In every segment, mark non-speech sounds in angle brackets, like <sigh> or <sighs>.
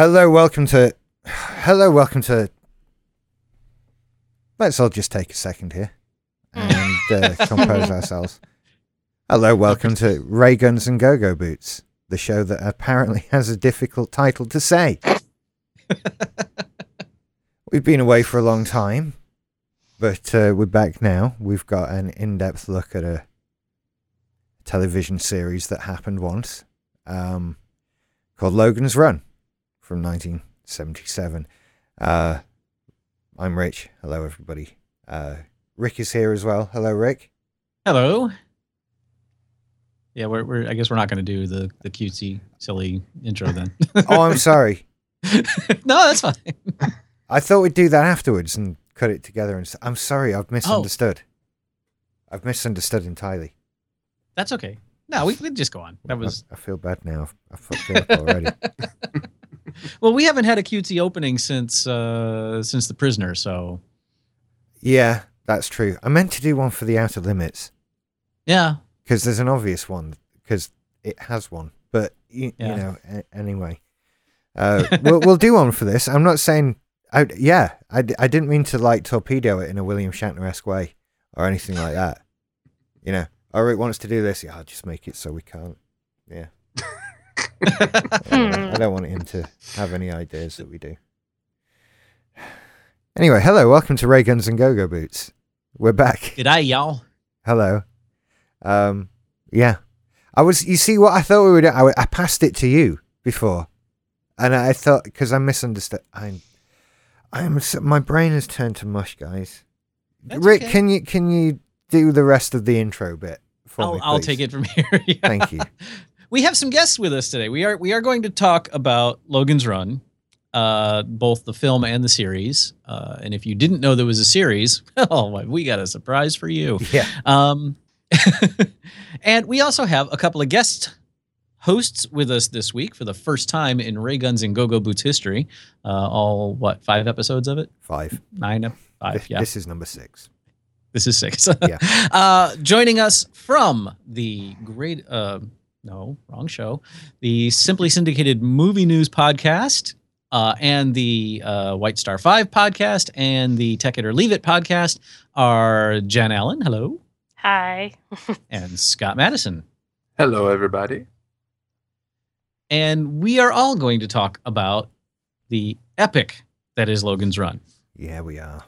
Hello, welcome to. Hello, welcome to. Let's all just take a second here and uh, <laughs> compose ourselves. Hello, welcome to Ray Guns and Go Go Boots, the show that apparently has a difficult title to say. <laughs> We've been away for a long time, but uh, we're back now. We've got an in depth look at a television series that happened once um, called Logan's Run from 1977. Uh, I'm Rich. Hello, everybody. Uh, Rick is here as well. Hello, Rick. Hello. Yeah, we're, we're I guess we're not going to do the the cutesy silly intro then. <laughs> Oh, I'm sorry. <laughs> no, that's fine. <laughs> I thought we'd do that afterwards and cut it together. And I'm sorry, I've misunderstood. I've misunderstood entirely. That's okay. No, we can just go on. That was I, I feel bad now. I fucked it up already. <laughs> well. We haven't had a cutesy opening since uh since the prisoner. So yeah, that's true. I meant to do one for the Outer Limits yeah, because there's an obvious one because it has one. But you, Yeah. you know, a- anyway, uh, we'll we'll do one for this. I'm not saying. I, yeah, I, I didn't mean to like torpedo it in a William Shatner esque way or anything like that. You know, oh, it wants to do this. Yeah, I'll just make it so we can't. Yeah. <laughs> Yeah, I don't want him to have any ideas that we do. Anyway, hello, welcome to Ray Guns and Go Go Boots. We're back. G'day, y'all. Hello. Um, yeah. I was. You see what I thought we would. I, I passed it to you before, and I thought because I misunderstood. I'm. I'm. s- My brain has turned to mush, guys. That's Rick, okay. can you can you do the rest of the intro bit for I'll, me? I'll take it from <laughs> here. Yeah. Thank you. We have some guests with us today. We are we are going to talk about Logan's Run, uh, both the film and the series. Uh, and if you didn't know there was a series, <laughs> oh, we got a surprise for you. Yeah. Um, <laughs> and we also have a couple of guest hosts with us this week for the first time in Ray Guns and Go Go Boots history. Uh, all what five episodes of it? Five. Nine, five. This, yeah, this is number six. this is six. <laughs> Yeah. uh, joining us from the great, uh, no, wrong show, the Simply Syndicated Movie News podcast. Uh, and the uh, White Star 5 podcast and the Tech It or Leave It podcast are Jenn Allen, hello, Hi. <laughs> and Scott Madison. Hello, everybody. And we are all going to talk about the epic that is Logan's Run, Yeah, we are.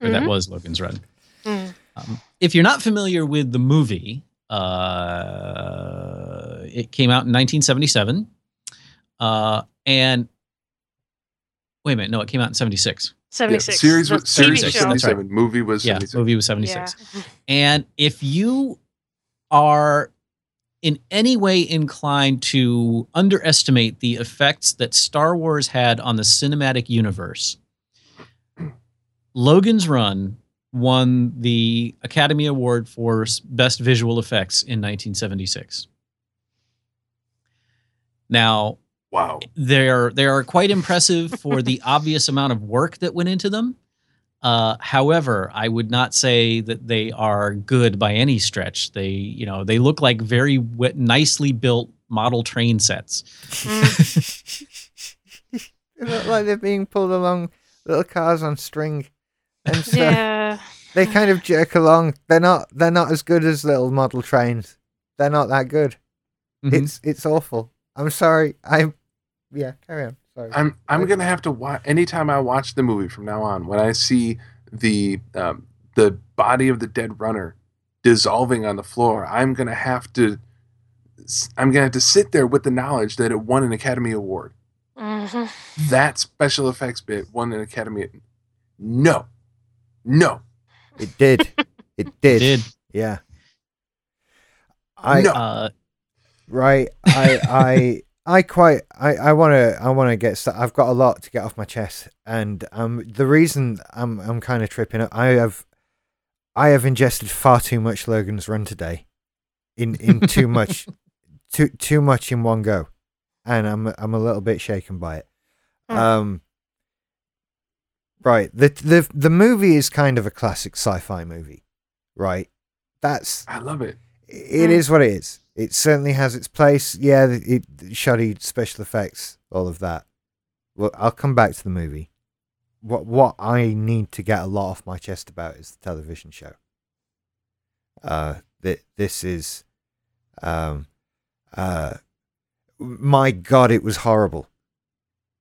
or that Mhm. was Logan's Run. Mm. Um, if you're not familiar with the movie, uh, it came out in 1977. Uh, and wait a minute, no, it came out in 76. 76. series the was series TV was show. That's right. 77. Movie was Yeah, 77. movie was 76. Yeah. <laughs> And if you are in any way inclined to underestimate the effects that Star Wars had on the cinematic universe, Logan's Run won the Academy Award for Best Visual Effects in 1976. Now, Wow. they're they are quite impressive for the <laughs> obvious amount of work that went into them. Uh, however, I would not say that they are good by any stretch. They, you know, they look like very w- nicely built model train sets. <laughs> They look like they're being pulled along little cars on string and <laughs> stuff. Yeah. They kind of jerk along. They're not. They're not as good as little model trains. They're not that good. Mhm. It's it's awful. I'm sorry. I'm. Yeah, carry on. Sorry. I'm I'm gonna have to watch anytime I watch the movie from now on. When I see the um, the body of the dead runner dissolving on the floor, I'm gonna have to I'm gonna have to sit there with the knowledge that it won an Academy Award. Mhm. That special effects bit won an Academy. No, no, <laughs> It did. It did. did Yeah. I no. uh, right. I I I quite I I want to I want to get st- I've got a lot to get off my chest and um the reason I'm I'm kind of tripping up I have I have ingested far too much Logan's Run today in in too much <laughs> too too much in one go and I'm I'm a little bit shaken by it. Hmm. Um right the the the movie is kind of a classic sci-fi movie, right? That's I love it. it Mm. is what it is. It certainly has its place. Yeah, it, it shoddy special effects, all of that. well, I'll come back to the movie. What what I need to get a lot off my chest about is the television show. Uh, that this is, um, uh, my God, it was horrible.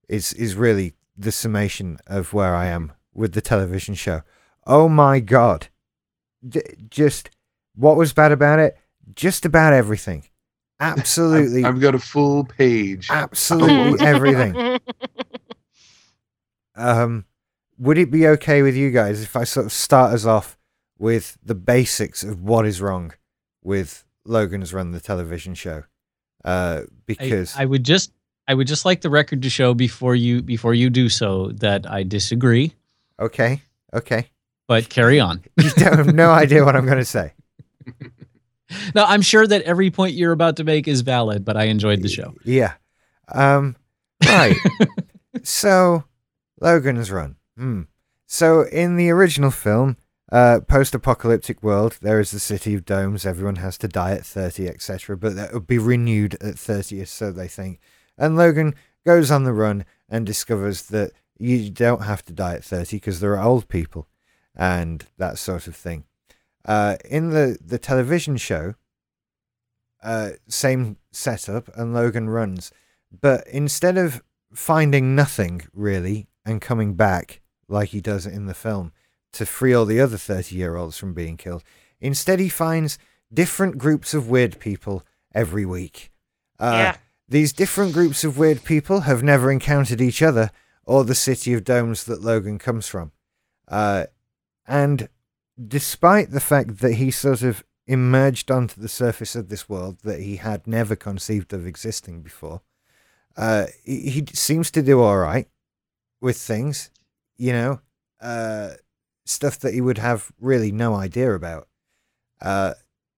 Is is really the summation of where I am with the television show. Oh my God, D- just what was bad about it? Just about everything. Absolutely, I've, I've got a full page. absolutely <laughs> everything. Um, would it be okay with you guys if I sort of start us off with the basics of what is wrong with Logan's Run, the television show? Uh, I, because I would just I would just like the record to show before you before you do so that I disagree. okay, okay, But carry on. <laughs> you don't have no idea what I'm going to say. <laughs> No, I'm sure that every point you're about to make is valid, but I enjoyed the show. Yeah. Um, right. <laughs> so, Logan's Run. Hmm. So, in the original film, uh, post-apocalyptic world, there is the city of domes. Everyone has to die at 30, etc. But that would be renewed at 30th, so they think. And Logan goes on the run and discovers that you don't have to die at 30 because there are old people and that sort of thing. Uh, in the, the television show, uh, same setup, and Logan runs. But instead of finding nothing really and coming back like he does in the film to free all the other 30 year olds from being killed, instead he finds different groups of weird people every week. Uh, Yeah. These different groups of weird people have never encountered each other or the city of domes that Logan comes from. Uh, and despite the fact that he sort of emerged onto the surface of this world that he had never conceived of existing before, uh, he, he seems to do all right with things, you know, uh, stuff that he would have really no idea about. Uh,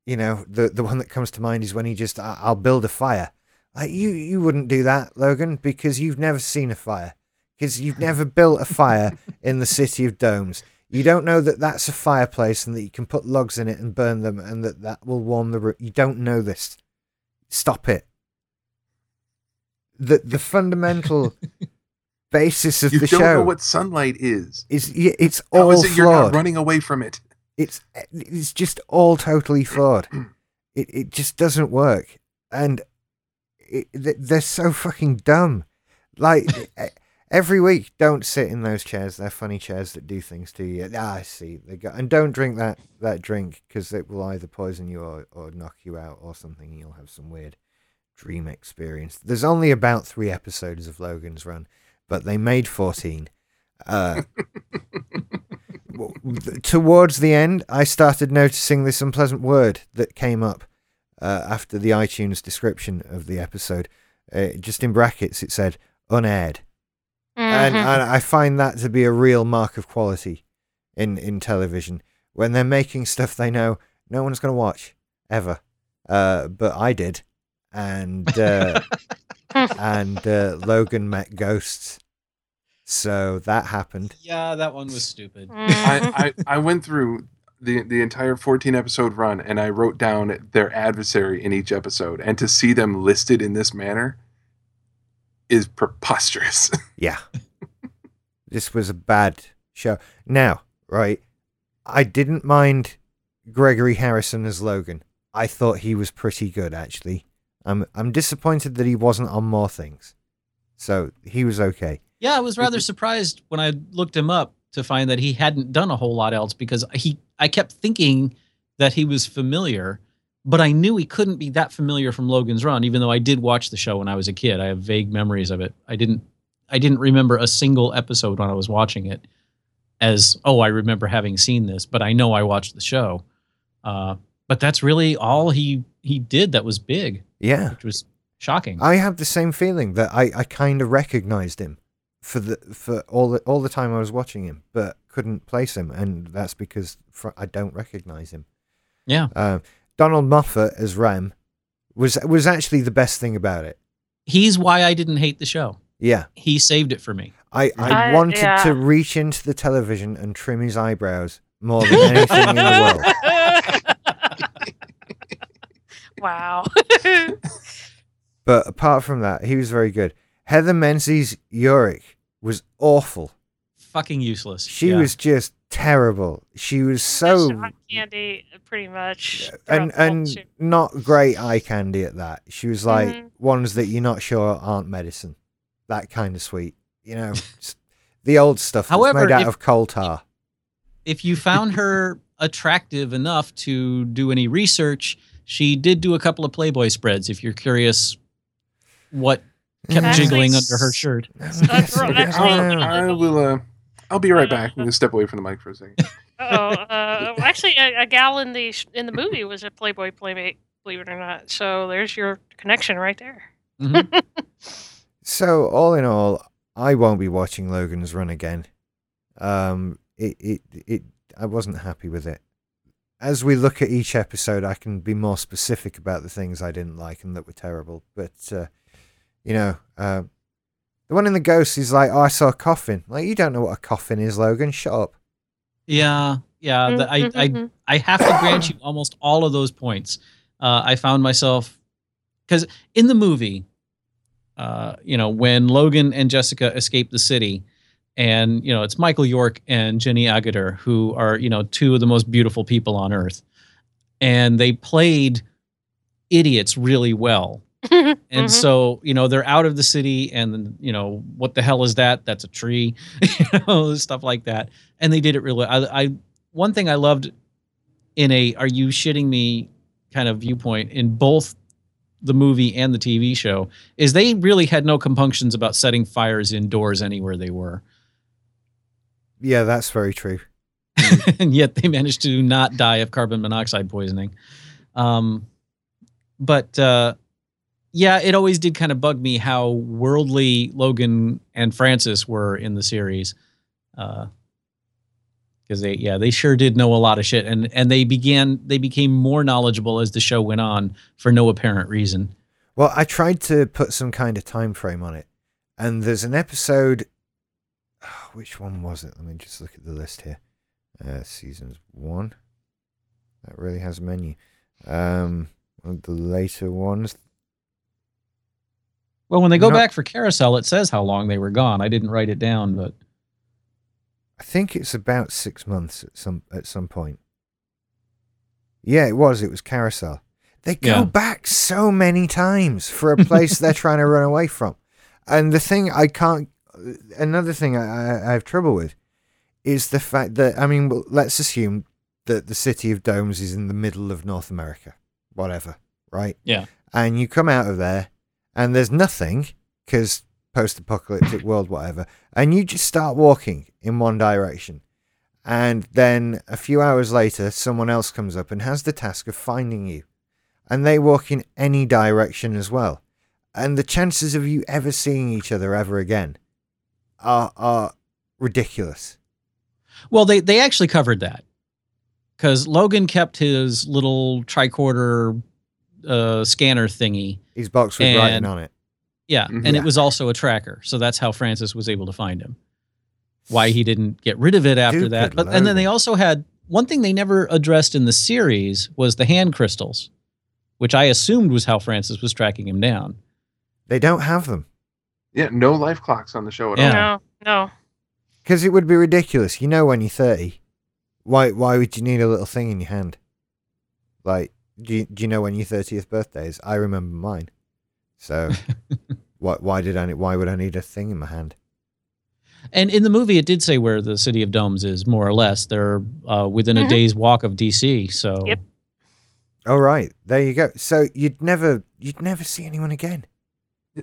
you know, the the one that comes to mind is when he just, "I- I'll build a fire. Like you, you wouldn't do that, Logan, because you've never seen a fire, because you've never built a fire <laughs> in the city of domes. You don't know that that's a fireplace and that you can put logs in it and burn them, and that that will warm the room. You don't know this. Stop it. The the fundamental <laughs> basis of you the show. You don't know what sunlight is. is y- it's all is it you're not running away from it? It's it's just all totally flawed. <clears throat> It it just doesn't work, and it, they're so fucking dumb. Like <laughs> every week, don't sit in those chairs. They're funny chairs that do things to you. Ah, I see. They go and don't drink that that drink because it will either poison you or or knock you out or something. and You'll have some weird dream experience. There's only about three episodes of Logan's Run, but they made fourteen. Uh, <laughs> towards the end, I started noticing this unpleasant word that came up uh, after the iTunes description of the episode. Uh, just in brackets, it said unaired, and, Mhm. and I find that to be a real mark of quality in in television when they're making stuff they know no one's going to watch ever. Uh, but I did, and uh, <laughs> and uh, Logan met ghosts, so that happened. Yeah, that one was stupid. Mhm. I, I, I went through the the entire 14 episode run and I wrote down their adversary in each episode. And to see them listed in this manner is preposterous. <laughs> Yeah. this was a bad show. Now, right, I didn't mind Gregory Harrison as Logan. I thought he was pretty good actually. I'm I'm disappointed that he wasn't on more things. So, he was okay. Yeah, I was rather surprised when I looked him up to find that he hadn't done a whole lot else because he I kept thinking that he was familiar, but I knew he couldn't be that familiar from Logan's Run even though I did watch the show when I was a kid. I have vague memories of it. I didn't I didn't remember a single episode when I was watching it as oh, I remember having seen this, but I know I watched the show. Uh, but that's really all he he did that was big, Yeah. which was shocking. I have the same feeling that I, I kind of recognized him for the for all the all the time I was watching him, but couldn't place him, and that's because fr I don't recognize him. yeah. Uh, Donald Moffat as Rem was was actually the best thing about it. He's why I didn't hate the show. Yeah, He saved it for me. I, I I- wanted yeah. to reach into the television and trim his eyebrows more than anything in the world. <laughs> wow. But apart from that, he was very good. Heather Menzies Urich was awful. Fucking useless. She Yeah. was just terrible. She was so Shot candy, pretty much. and throughout the whole and show. not great eye candy at that. She was like Mhm. ones that you're not sure aren't medicine. That kind of sweet, you know, <laughs> the old stuff that's However, made out if- of coal tar. if you found <laughs> her attractive enough to do any research, she did do a couple of Playboy spreads. If you're curious, what kept Actually, jiggling under her shirt. That's right, Yeah. actually- I, I will. Uh, I'll be right back. I'm gonna step away from the mic for a second. <laughs> Oh, uh, actually, a, a gal in the in the movie was a Playboy playmate. Believe it or not. So there's your connection right there. Mhm. <laughs> So all in all, I won't be watching Logan's Run again. Um, it it it I wasn't happy with it. As we look at each episode, I can be more specific about the things I didn't like and that were terrible. But uh, you know, uh, the one in the ghost is like, "Oh, I saw a coffin." Like, you don't know what a coffin is, Logan. Shut up. Yeah, yeah. the- I, I, Mhm. I have to grant <coughs> you almost all of those points. Uh, I found myself because in the movie, uh, you know, when Logan and Jessica escape the city, and you know, it's Michael York and Jenny Agutter who are you know two of the most beautiful people on earth, and they played idiots really well. <laughs> And Mhm. so, you know, they're out of the city and you know, what the hell is that? That's a tree, <laughs> you know, stuff like that. And they did it really I, I one thing I loved in a are you shitting me kind of viewpoint in both the movie and the TV show is they really had no compunctions about setting fires indoors anywhere they were. Yeah, that's very true. <laughs> and yet they managed to not die of carbon monoxide poisoning. Um, but uh, yeah, it always did kind of bug me how worldly Logan and Francis were in the series. Because they, yeah, they sure did know a lot of shit, and and they began they became more knowledgeable as the show went on for no apparent reason. Well, I tried to put some kind of time frame on it, and there's an episode. <sighs> Which one was it? Let me just look at the list here. Uh, seasons one. That really has a menu. Um, the later ones. Well, when they go No. back for Carousel, it says how long they were gone. I didn't write it down, but I think it's about six months at some at some point. Yeah, it was. It was Carousel. They go Yeah. back so many times for a place they're trying to run away from, and the thing I can't. Another thing I, I, I have trouble with is the fact that I mean, well, let's assume that the city of Domes is in the middle of North America, whatever, right? Yeah. And you come out of there, and there's nothing because post-apocalyptic world, whatever, and you just start walking in one direction. And then a few hours later, someone else comes up and has the task of finding you. And they walk in any direction as well. And the chances of you ever seeing each other ever again are, are ridiculous. Well, they they actually covered that because Logan kept his little tricorder uh, scanner thingy. His box with writing on it. Yeah, Mhm. and Yeah. it was also a tracker, so that's how Francis was able to find him. Why he didn't get rid of it after that, Stupid but and then they also had one thing they never addressed in the series was the hand crystals, which I assumed was how Francis was tracking him down. They don't have them. Yeah, no life clocks on the show at Yeah. all. No, no. Because it would be ridiculous. You know when you're 30, why why would you need a little thing in your hand? Like, do you, do you know when your 30th birthday is? I remember mine. So, <laughs> why, why did I, why would I need a thing in my hand? And in the movie, it did say where the city of domes is, more or less. They're uh, within a Mhm. day's walk of DC. So Yep. Oh, right. There you go. So you'd never, you'd never see anyone again.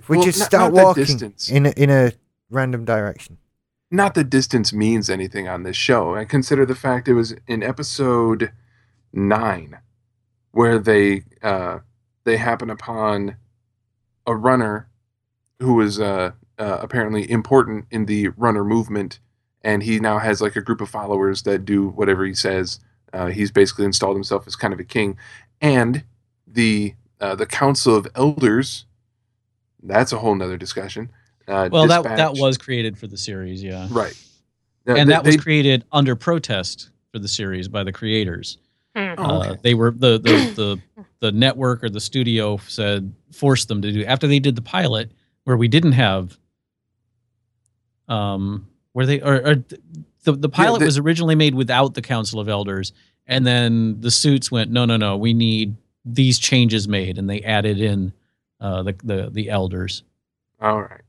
We Well, just not- start not that walking distance. in a, in a random direction. not that distance means anything on this show. I consider the fact it was in episode nine where they uh, they happen upon a runner who is uh, uh, apparently important in the runner movement, and he now has like a group of followers that do whatever he says. Uh, he's basically installed himself as kind of a king, and the uh, the council of elders. That's a whole nother discussion. Uh, well, that that was created for the series, yeah. right, and they- that was they- created under protest for the series by the creators. Hmm. Oh, Uh, they were the, the <coughs> the the network or the studio said forced them to do after they did the pilot. where we didn't have um where they or, or the the pilot the- was originally made without the council of elders and then the suits went no no no we need these changes made and they added in uh the the, the elders All right.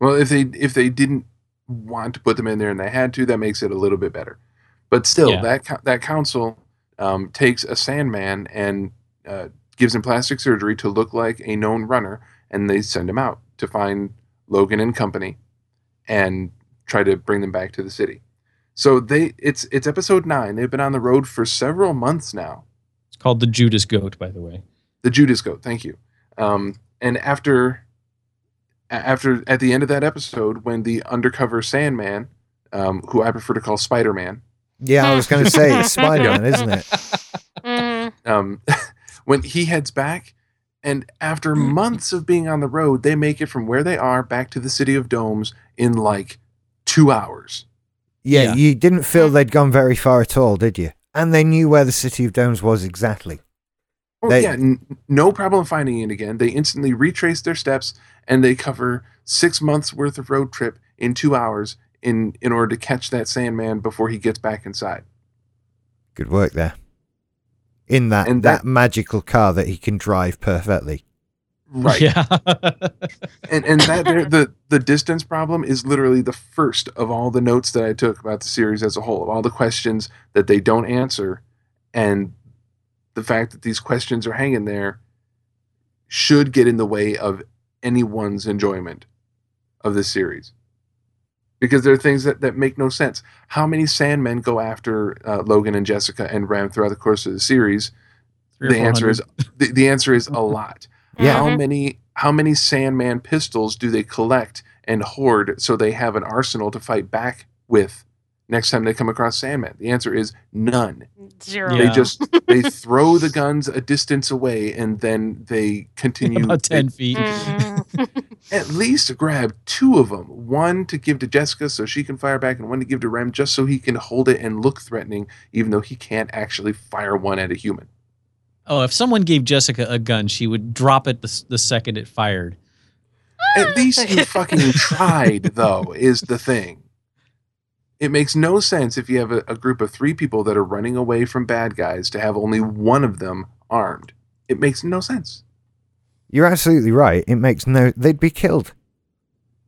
Well, if they if they didn't want to put them in there and they had to, that makes it a little bit better. But still, Yeah. that that council um, takes a Sandman and uh, gives him plastic surgery to look like a known runner, and they send him out to find Logan and company, and try to bring them back to the city. So they it's it's episode nine. They've been on the road for several months now. it's called the judas goat by the way the Judas goat. Thank you. Um, and after, after at the end of that episode, when the undercover Sandman, um, who I prefer to call Spider Man, Yeah, I was going to say it's <laughs> Spider Man, isn't it? Mhm. um, <laughs> when he heads back, and after months of being on the road, they make it from where they are back to the city of domes in like two hours. Yeah, Yeah. you didn't feel they'd gone very far at all, did you? And they knew where the City of Domes was exactly. Oh, They- yeah, n- no problem finding it again. They instantly retrace their steps and they cover six months worth of road trip in two hours in in order to catch that Sandman before he gets back inside. Good work there. In that, And that that- magical car that he can drive perfectly. Right. yeah <laughs> And and that there, the the distance problem is literally the first of all the notes that I took about the series as a whole, of all the questions that they don't answer, and the fact that these questions are hanging there should get in the way of anyone's enjoyment of this series. Because there are things that, that make no sense. How many Sandmen go after uh, Logan and Jessica and Rem throughout the course of the series? The answer is the, the answer is a <laughs> lot Yeah. how Mhm. many how many Sandman pistols do they collect and hoard so they have an arsenal to fight back with next time they come across Sandman? The answer is none. Zero. Yeah. They just they <laughs> throw the guns a distance away and then they continue about 10 they feet Mhm. at least grab two of them, one to give to Jessica so she can fire back and one to give to Rem just so he can hold it and look threatening even though he can't actually fire one at a human. oh if someone gave jessica a gun she would drop it the, the second it fired At least you fucking tried, though, is the thing. It makes no sense if you have a, a group of three people that are running away from bad guys to have only one of them armed. It makes no sense. You're absolutely right. It makes no. They'd be killed.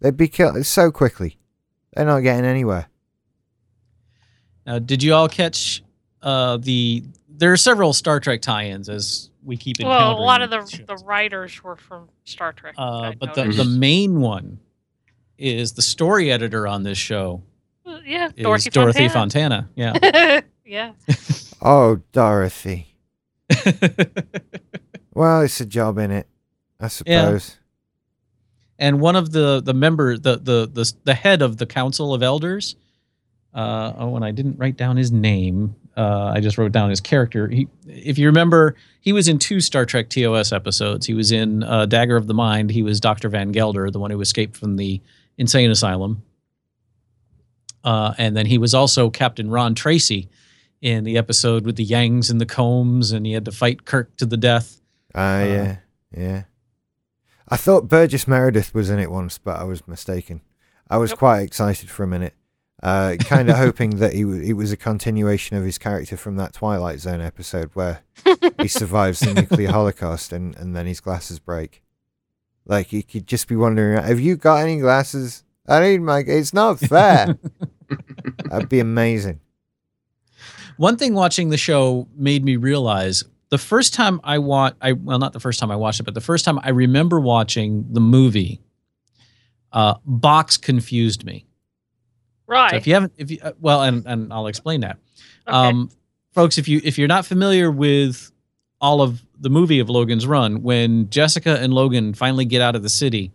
They'd be killed so quickly. They're not getting anywhere. now did you all catch uh the there are several star trek tie-ins as we keep well, a lot of the encountering the writers were from Star Trek. uh, but the, noticed. the main one is the story editor on this show yeah, Dorothy, Dorothy Fontana. Fontana. yeah. <laughs> <laughs> Oh, Dorothy. <laughs> Well, it's a job in it, I suppose. and one of the the member the the the the head of the council of elders uh oh and i didn't write down his name uh i just wrote down his character he if you remember he was in two star trek tos episodes he was in uh, dagger of the mind he was dr van gelder the one who escaped from the insane asylum uh and then he was also captain ron tracy in the episode with the yangs and the kohms and he had to fight kirk to the death Ah, Uh, yeah, yeah. I thought Burgess Meredith was in it once, but I was mistaken. I was Nope. quite excited for a minute, uh, kind of <laughs> hoping that he w- it was a continuation of his character from that Twilight Zone episode where he <laughs> survives the nuclear holocaust and, and then his glasses break. Like he could just be wondering, have you got any glasses? I need my. It's not fair. <laughs> That'd be amazing. One thing watching the show made me realize the first time I watched, I well, not the first time I watched it, but the first time I remember watching the movie, uh, Box confused me. Right. So if you haven't, if you uh, well, and and I'll explain that, Okay. um, folks. If you if you're not familiar with all of the movie of Logan's Run, when Jessica and Logan finally get out of the city,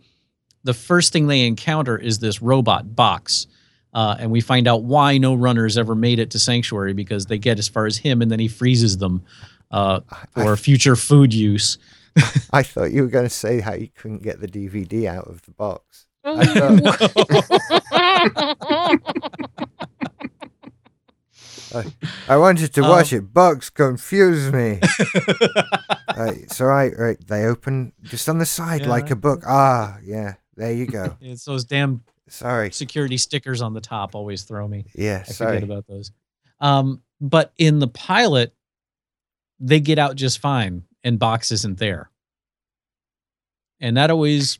the first thing they encounter is this robot Box. Uh, and we find out why no runners ever made it to Sanctuary because they get as far as him and then he freezes them uh, I, for future food use. <laughs> I thought you were going to say how you couldn't get the DVD out of the box. Ooh. <laughs> I I wanted to Um, watch it. Box confused me. <laughs> Uh, it's all right. Right, they open just on the side like a book. Ah, yeah. There you go. It's those damn Sorry. security stickers on the top always throw me. Yeah, I sorry. forget about those. Um, but in the pilot, they get out just fine, and Box isn't there, and that always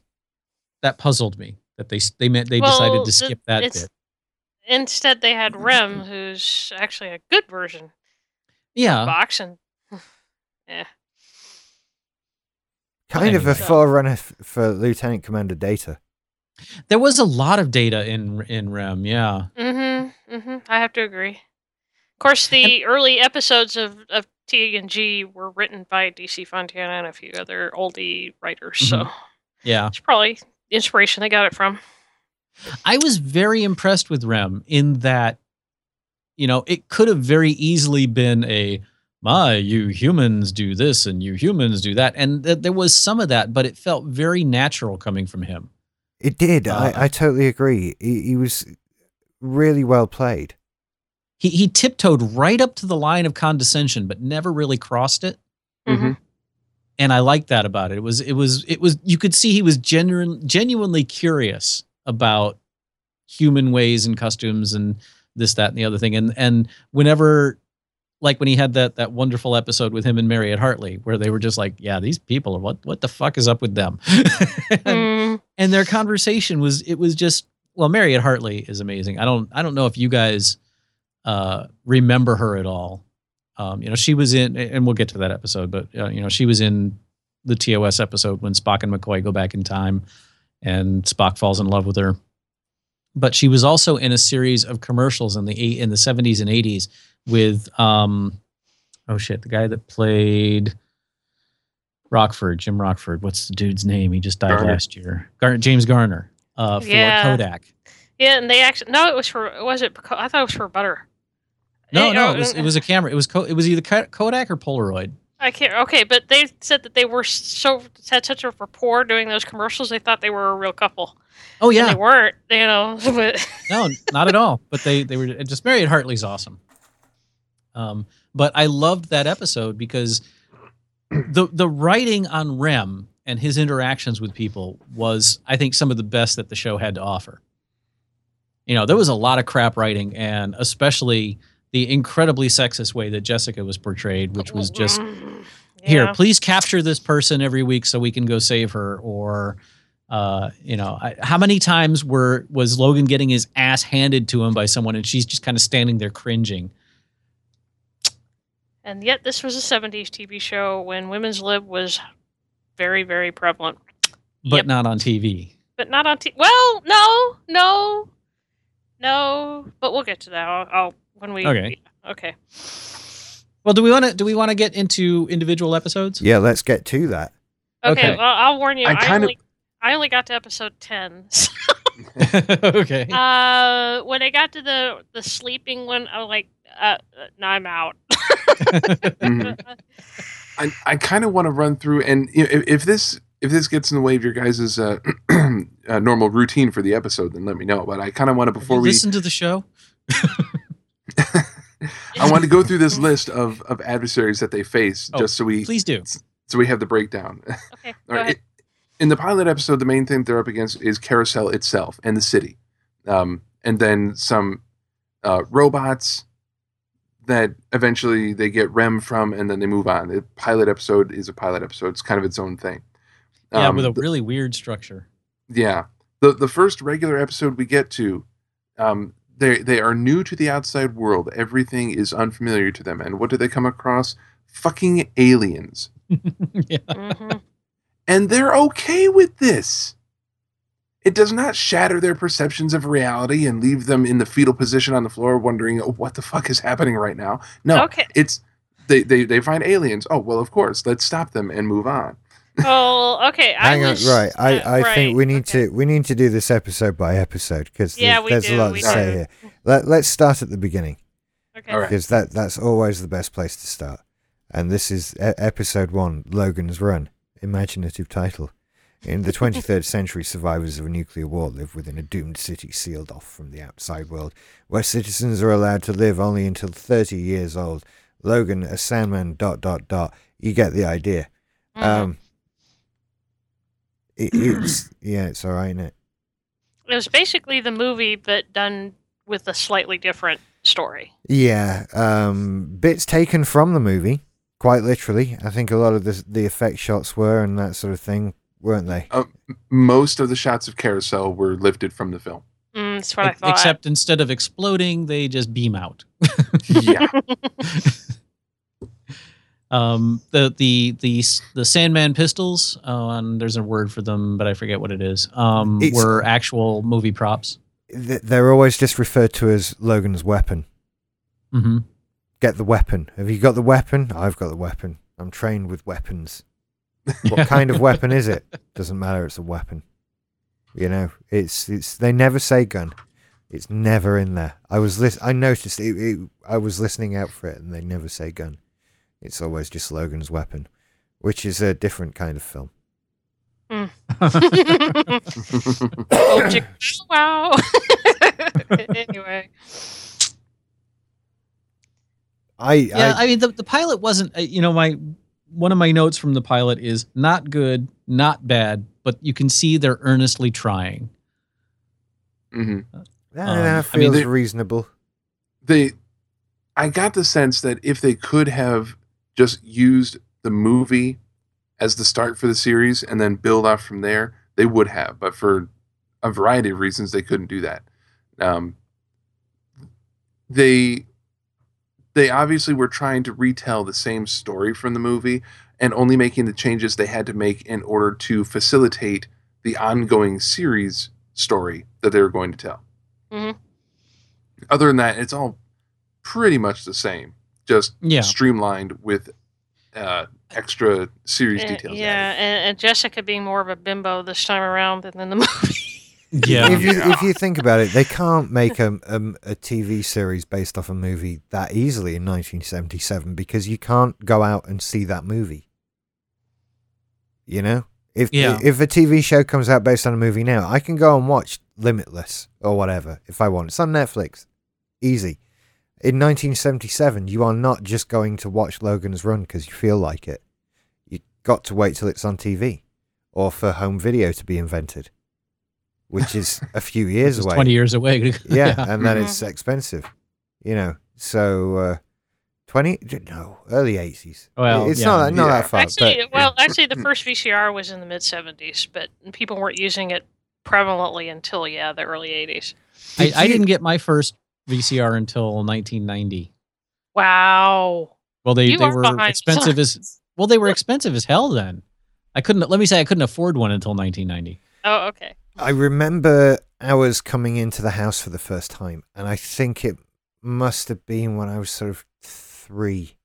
that puzzled me that they they meant they decided to skip that bit. Instead, they had Rem, who's actually a good version Yeah, of Box, and <laughs> yeah, kind of a forerunner for Lieutenant Commander Data. There was a lot of data in in REM. Yeah, mm-hmm, mm-hmm. I have to agree. Of course, the early episodes of of TNG were written by DC Fontana and a few other oldie writers, so yeah. it's probably the inspiration they got it from. I was very impressed with Rem in that, you know, it could have very easily been a, my, you humans do this and you humans do that. And th- there was some of that, but it felt very natural coming from him. It did. Uh, I, I totally agree. He, he was really well played. He, he tiptoed right up to the line of condescension, but never really crossed it. Mhm. And I liked that about it. It was, it was, it was, you could see he was genuine, genuinely curious about human ways and customs and this, that, and the other thing. And, and whenever, like when he had that, that wonderful episode with him and Mariette Hartley, where they were just like, yeah, these people are, what, what the fuck is up with them? <laughs> and, Mm, and their conversation was, it was just, well, Mariette Hartley is amazing. I don't, I don't know if you guys, uh, remember her at all. Um, you know, she was in, and we'll get to that episode, but uh, you know, she was in the TOS episode when Spock and McCoy go back in time, and Spock falls in love with her. But she was also in a series of commercials in the in the seventies and eighties with, um, oh shit, the guy that played Rockford, Jim Rockford. What's the dude's name? He just died Garner. last year. Gar- James Garner uh, for Yeah. Kodak. yeah, and they actually no, it was for was it? I thought it was for butter. No, Eh, no, oh, it was uh, it was a camera. It was it was either Kodak or Polaroid. I can't. Okay, but they said that they were so had such a rapport doing those commercials. They thought they were a real couple. Oh And yeah, they weren't. You know, <laughs> but no, not at all. But they they were just Mariette Hartley's awesome. Um, but I loved that episode because <clears throat> the the writing on Rem and his interactions with people was, I think, some of the best that the show had to offer. You know, there was a lot of crap writing, and especially the incredibly sexist way that Jessica was portrayed, which was just Mm, here please capture this person every week so we can go save her or uh, you know I, how many times were was logan getting his ass handed to him by someone and she's just kind of standing there cringing And yet, this was a '70s TV show when women's lib was very, very prevalent, but Yep. not on tv but not on TV. Well, no, no, no. But we'll get to that. I'll, I'll when we. Okay. Okay. well do we want to do we want to get into individual episodes Yeah, let's get to that. Okay. Okay. Well, I'll warn you. I I, kind of- only, I only got to episode ten. <laughs> <laughs> okay uh, when I got to the the sleeping one, I was like, uh, uh, no, I'm out. <laughs> Mhm. I, I kind of want to run through and you know, if, if this if this gets in the way of your guys' uh, <clears throat> uh, normal routine for the episode, then let me know. But I kind of want to Have you before we listen to the show <laughs> I want to go through this list of of adversaries that they face Oh, just so we please do so we have the breakdown. <laughs> Okay. All Go right. ahead. it- in the pilot episode, the main thing they're up against is Carousel itself and the city, um, and then some uh, robots that eventually they get Rem from, and then they move on. The pilot episode is a pilot episode; it's kind of its own thing. yeah Um, with a the- really weird structure yeah. The the first regular episode we get to, um, they they are new to the outside world. Everything is unfamiliar to them, and what do they come across? Fucking aliens. <laughs> yeah Mhm. and they're okay with this. It does not shatter their perceptions of reality and leave them in the fetal position on the floor wondering oh, what the fuck is happening right now. No, Okay. it's they, they they find aliens. Oh well, of course, let's stop them and move on. <laughs> Oh, okay. I Hang on, was- right. I, uh, I right, think we need okay. to we need to do this episode by episode because Yeah, there's, we there's a do, lot we to say here. Let, let's start at the beginning Okay. All right. because that that's always the best place to start. And this is e- episode one, Logan's Run. Imaginative title. In the 23rd century, survivors of a nuclear war live within a doomed city sealed off from the outside world, where citizens are allowed to live only until 30 years old. Logan, a Sandman, dot, dot, dot. You get the idea. Mhm. Um, it, it's <clears throat> yeah, it's all right, isn't it? it was basically the movie, but done with a slightly different story. Yeah, um, bits taken from the movie, quite literally. I think a lot of the the effect shots were and that sort of thing, weren't they? Most of the shots of Carousel were lifted from the film. Mm, that's what I Ex- thought. Except instead of exploding, they just beam out. <laughs> Yeah. <laughs> Um, the the the the Sandman pistols. And there's a word for them, but I forget what it is. Um, It's- were actual movie props. Th- They're always just referred to as Logan's weapon. hmm Get the weapon. Have you got the weapon? I've got the weapon. I'm trained with weapons. What kind of <laughs> weapon is it? Doesn't matter. It's a weapon. You know, it's it's. They never say gun. It's never in there. I was lis- I noticed it, it. I was listening out for it, and they never say gun. It's always just Logan's weapon, which is a different kind of film. Oh, chick- wow. anyway, I, yeah, I I mean the the pilot wasn't. uh, You know, my one of my notes from the pilot is not good, not bad, but you can see they're earnestly trying. hmm that um, I feels mean, they- reasonable. They, I got the sense that if they could have just used the movie as the start for the series and then build off from there, they would have. But for a variety of reasons, they couldn't do that. Um, they, they obviously were trying to retell the same story from the movie and only making the changes they had to make in order to facilitate the ongoing series story that they were going to tell. Mhm. Other than that, it's all pretty much the same, just Yeah. streamlined with uh, extra series Eh, details. yeah, and, and Jessica being more of a bimbo this time around than in the <laughs> movie. Yeah, if you if you think about it, they can't make a, a a TV series based off a movie that easily in 1977 because you can't go out and see that movie. You know, if Yeah. if a TV show comes out based on a movie now, I can go and watch Limitless or whatever if I want. It's on Netflix, easy. In 1977, you are not just going to watch Logan's Run because you feel like it. You got to wait till it's on TV, or for home video to be invented, which is <laughs> a few years away twenty years away. yeah, <laughs> and then it's expensive, you know. So uh, twenty, no, early eighties. Well, it's yeah. not not Yeah. that far. actually, but well, actually, the <clears throat> first VCR was in the mid '70s, but people weren't using it prevalently until yeah, the early '80s. I, Did I you- didn't get my first VCR until 1990. Wow. Well, they, You they are were expensive as well. They were expensive as hell then. I couldn't. Let me say I couldn't afford one until 1990. Oh, okay. I remember ours coming into the house for the first time, and I think it must have been when I was sort of three,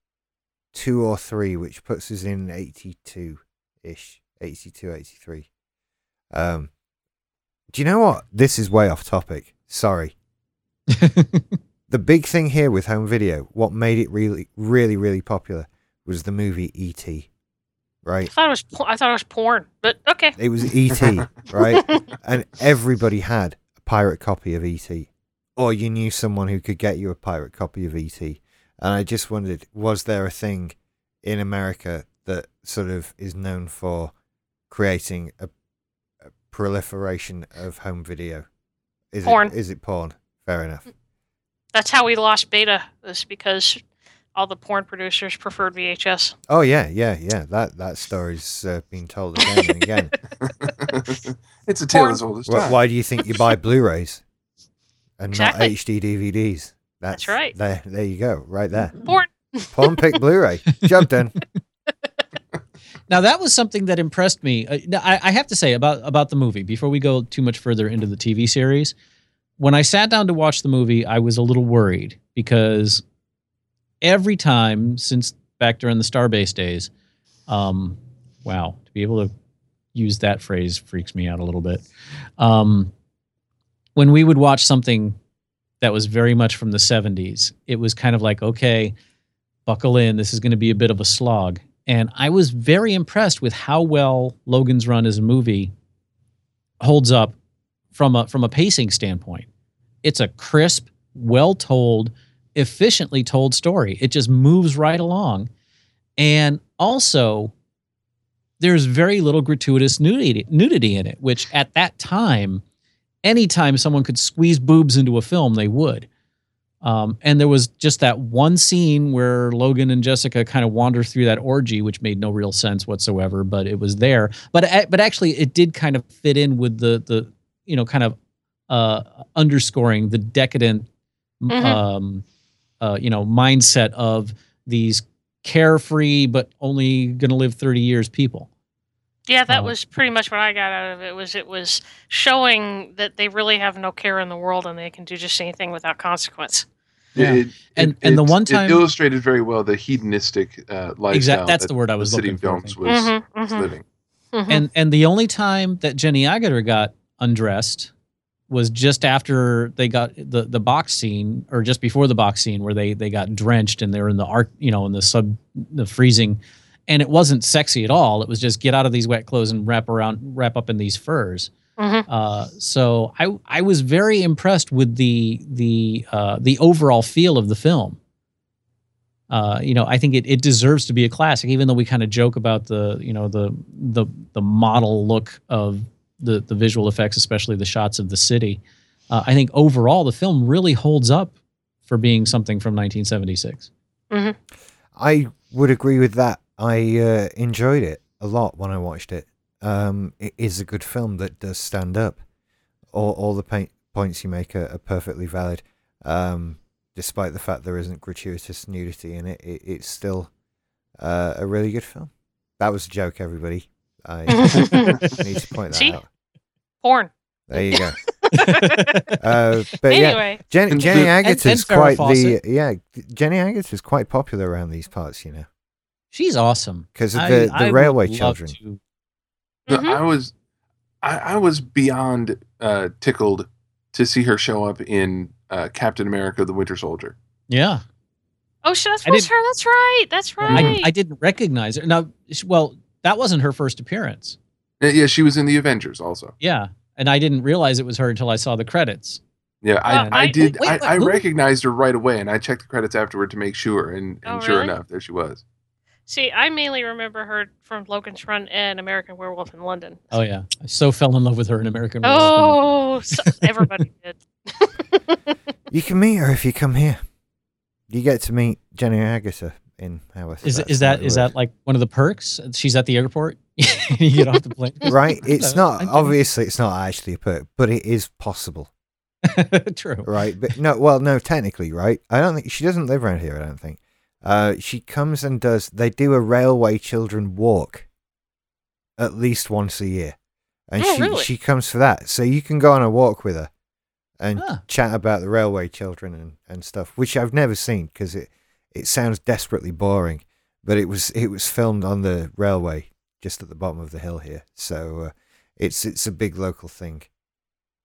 two or three, which puts us in eighty-two ish, 82, 83. Um, do you know what? This is way off topic. Sorry. <laughs> the big thing here with home video, what made it really, really, really popular was the movie E.T. I thought it was I thought it was porn, but okay. It was E.T. <laughs> right? And everybody had a pirate copy of E.T. Or you knew someone who could get you a pirate copy of E.T. And I just wondered, was there a thing in America that sort of is known for creating a, a proliferation of home video? Is Porn. It, is it porn? Fair enough. That's how we lost beta. Was because all the porn producers preferred VHS. Oh yeah, yeah, yeah. That that story's uh, been told again and again. <laughs> it's a tale as old as Why, time. why do you think you buy Blu-rays and Exactly. not HD DVDs? That's right. There, there you go, right there. <laughs> Porn. Porn pick Blu-ray. Job done. <laughs> Now that was something that impressed me. Uh, now, I, I have to say about about the movie before we go too much further into the TV series. When I sat down to watch the movie, I was a little worried because every time since back during the Starbase days, um, wow, to be able to use that phrase freaks me out a little bit. Um, when we would watch something that was very much from the 70s, it was kind of like, okay, buckle in. This is going to be a bit of a slog. And I was very impressed with how well Logan's Run as a movie holds up from a from a pacing standpoint. It's a crisp, well told, efficiently told story. It just moves right along. And also there's very little gratuitous nudity nudity in it, which at that time, anytime someone could squeeze boobs into a film, they would. Um, and there was just that one scene where Logan and Jessica kind of wander through that orgy, which made no real sense whatsoever, but it was there. But but actually, it did kind of fit in with the the you know kind of uh, underscoring the decadent Mhm. um, uh, you know mindset of these carefree but only going to live 30 years people. Yeah, that Oh. was pretty much what I got out of it. Was it was showing that they really have no care in the world and they can do just anything without consequence. Yeah. It- And- it- and the one time- it illustrated very well the hedonistic uh, lifestyle. Exact- that's that the word I was the looking of for, I films think. was, Mhm, was mhm, living. mhm. And and the only time that Jenny Agutter got undressed was just after they got the the box scene or just before the box scene where they they got drenched and they were in the arc you know in the sub the freezing and it wasn't sexy at all it was just get out of these wet clothes and wrap around wrap up in these furs Mhm. uh, so I I was very impressed with the the uh, the overall feel of the film. Uh, you know, I think it, it deserves to be a classic, even though we kind of joke about the you know the the the model look of the the visual effects, especially the shots of the city. Uh, I think overall the film really holds up for being something from 1976. I would agree with that. I uh, enjoyed it a lot when I watched it. Um, it is a good film that does stand up. All, all the pa- points you make are, are perfectly valid. Um, despite the fact there isn't gratuitous nudity in it, it it's still uh, a really good film. That was a joke, everybody. I <laughs> need to point that See? out. Porn. There you go. <laughs> Uh, but yeah, anyway, Jen, And Jenny the- is quite Fawcett. the yeah. Jenny Agutter's quite popular around these parts, you know, She's awesome because of I- the, I the would railway children. to- No, Mhm. I was, I, I was beyond uh, tickled to see her show up in uh, Captain America: The Winter Soldier. yeah. oh, she, that's I was didn't- her. That's right. That's right. I didn't recognize her. Now, well, that wasn't her first appearance. Uh, Yeah, she was in the Avengers also. Yeah, and I didn't realize it was her until I saw the credits. Yeah, I, Well, I, I- did. wait, I, wait, I who- recognized her right away, and I checked the credits afterward to make sure, and, and Oh, sure really? enough, there she was. See, I mainly remember her from Logan's Run and American Werewolf in London. Oh yeah, I so fell in love with her in American. Werewolf. Oh, so, everybody <laughs> did. <laughs> You can meet her if you come here. You get to meet Jenny Agutter in Haworth. Is That's is that is it that like one of the perks? She's at the airport. <laughs> you get off the plane. right? <laughs> It's not obviously it's not actually a perk, but it is possible, <laughs> True. right? But no, well, no, technically, right? I don't think she doesn't live around here. I don't think. Uh, she comes and does. They do a railway children walk at least once a year, and Oh, she really? she comes for that. So you can go on a walk with her and Ah. chat about the railway children and, and stuff, which I've never seen because it it sounds desperately boring. But it was it was filmed on the railway just at the bottom of the hill here, so uh, it's it's a big local thing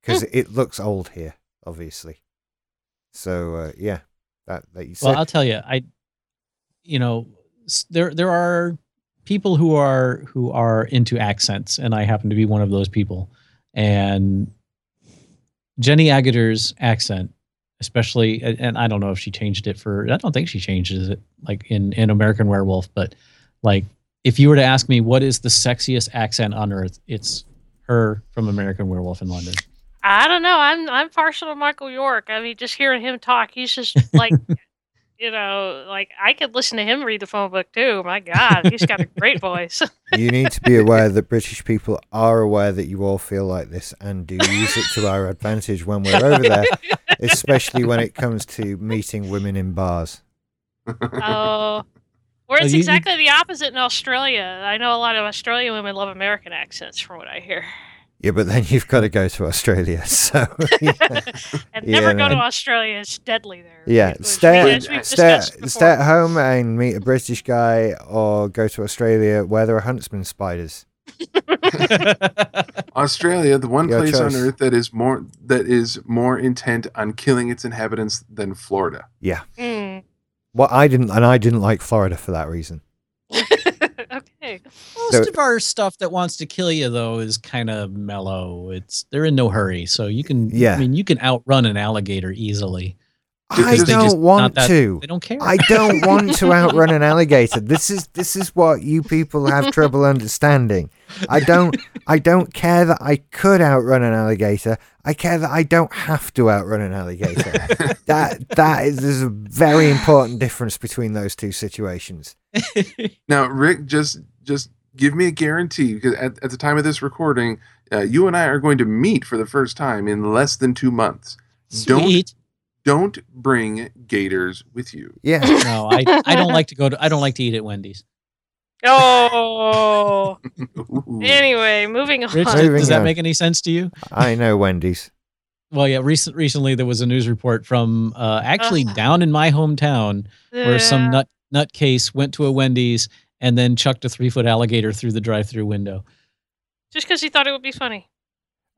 because it, it looks old here, obviously. So uh, yeah, that that you Well. I'll tell you, I, you know, there there are people who are who are into accents, and I happen to be one of those people. And Jenny Agutter's accent, especially, and I don't know if she changed it for. I don't think she changes it like in in American Werewolf, but like if you were to ask me what is the sexiest accent on earth, it's her from American Werewolf in London. I don't know. I'm I'm partial to Michael York. I mean, just hearing him talk, he's just like, <laughs> you know, like I could listen to him read the phone book too. My God, he's got a great voice. <laughs> you need to be aware that British people are aware that you all feel like this and do use it to our advantage when we're over there, especially when it comes to meeting women in bars. Oh. Where Oh, it's you- you- exactly the opposite in Australia. I know a lot of Australian women love American accents, from what I hear. Yeah, but then <laughs> you've got to go to Australia. <laughs> So <laughs> yeah, and Yeah, never go no. to Australia. It's deadly there. yeah. stay, we- at, stay, stay at home and meet a British guy, or go to Australia where there are huntsman spiders. Australia, the one Your place choice. on Earth that is more that is more intent on killing its inhabitants than Florida. Yeah. Mm. Well, I didn't, and I didn't like Florida for that reason. Okay. Most So- of our stuff that wants to kill you though is kind of mellow. It's they're in no hurry, so you can. Yeah. I mean, you can outrun an alligator easily. I don't just- want that- to. They don't care. I don't want to <laughs> outrun an alligator. This is this is what you people have trouble <laughs> understanding. I don't I don't care that I could outrun an alligator. I care that I don't have to outrun an alligator. <laughs> that that is there's a very important difference between those two situations. <laughs> Now, Rick, just just give me a guarantee because at, at the time of this recording, uh, you and I are going to meet for the first time in less than two months. Don't don't bring gators with you. Yeah. No, I, I don't like to go to. I don't like to eat at Wendy's. Oh. <laughs> Anyway, moving on. Rich, Moving does that on. make any sense to you? I know Wendy's. <laughs> Well, yeah. Recent, recently, there was a news report from uh, actually Ugh. down in my hometown where some nut nutcase went to a Wendy's and then chucked a three foot alligator through the drive through window. Just because he thought it would be funny.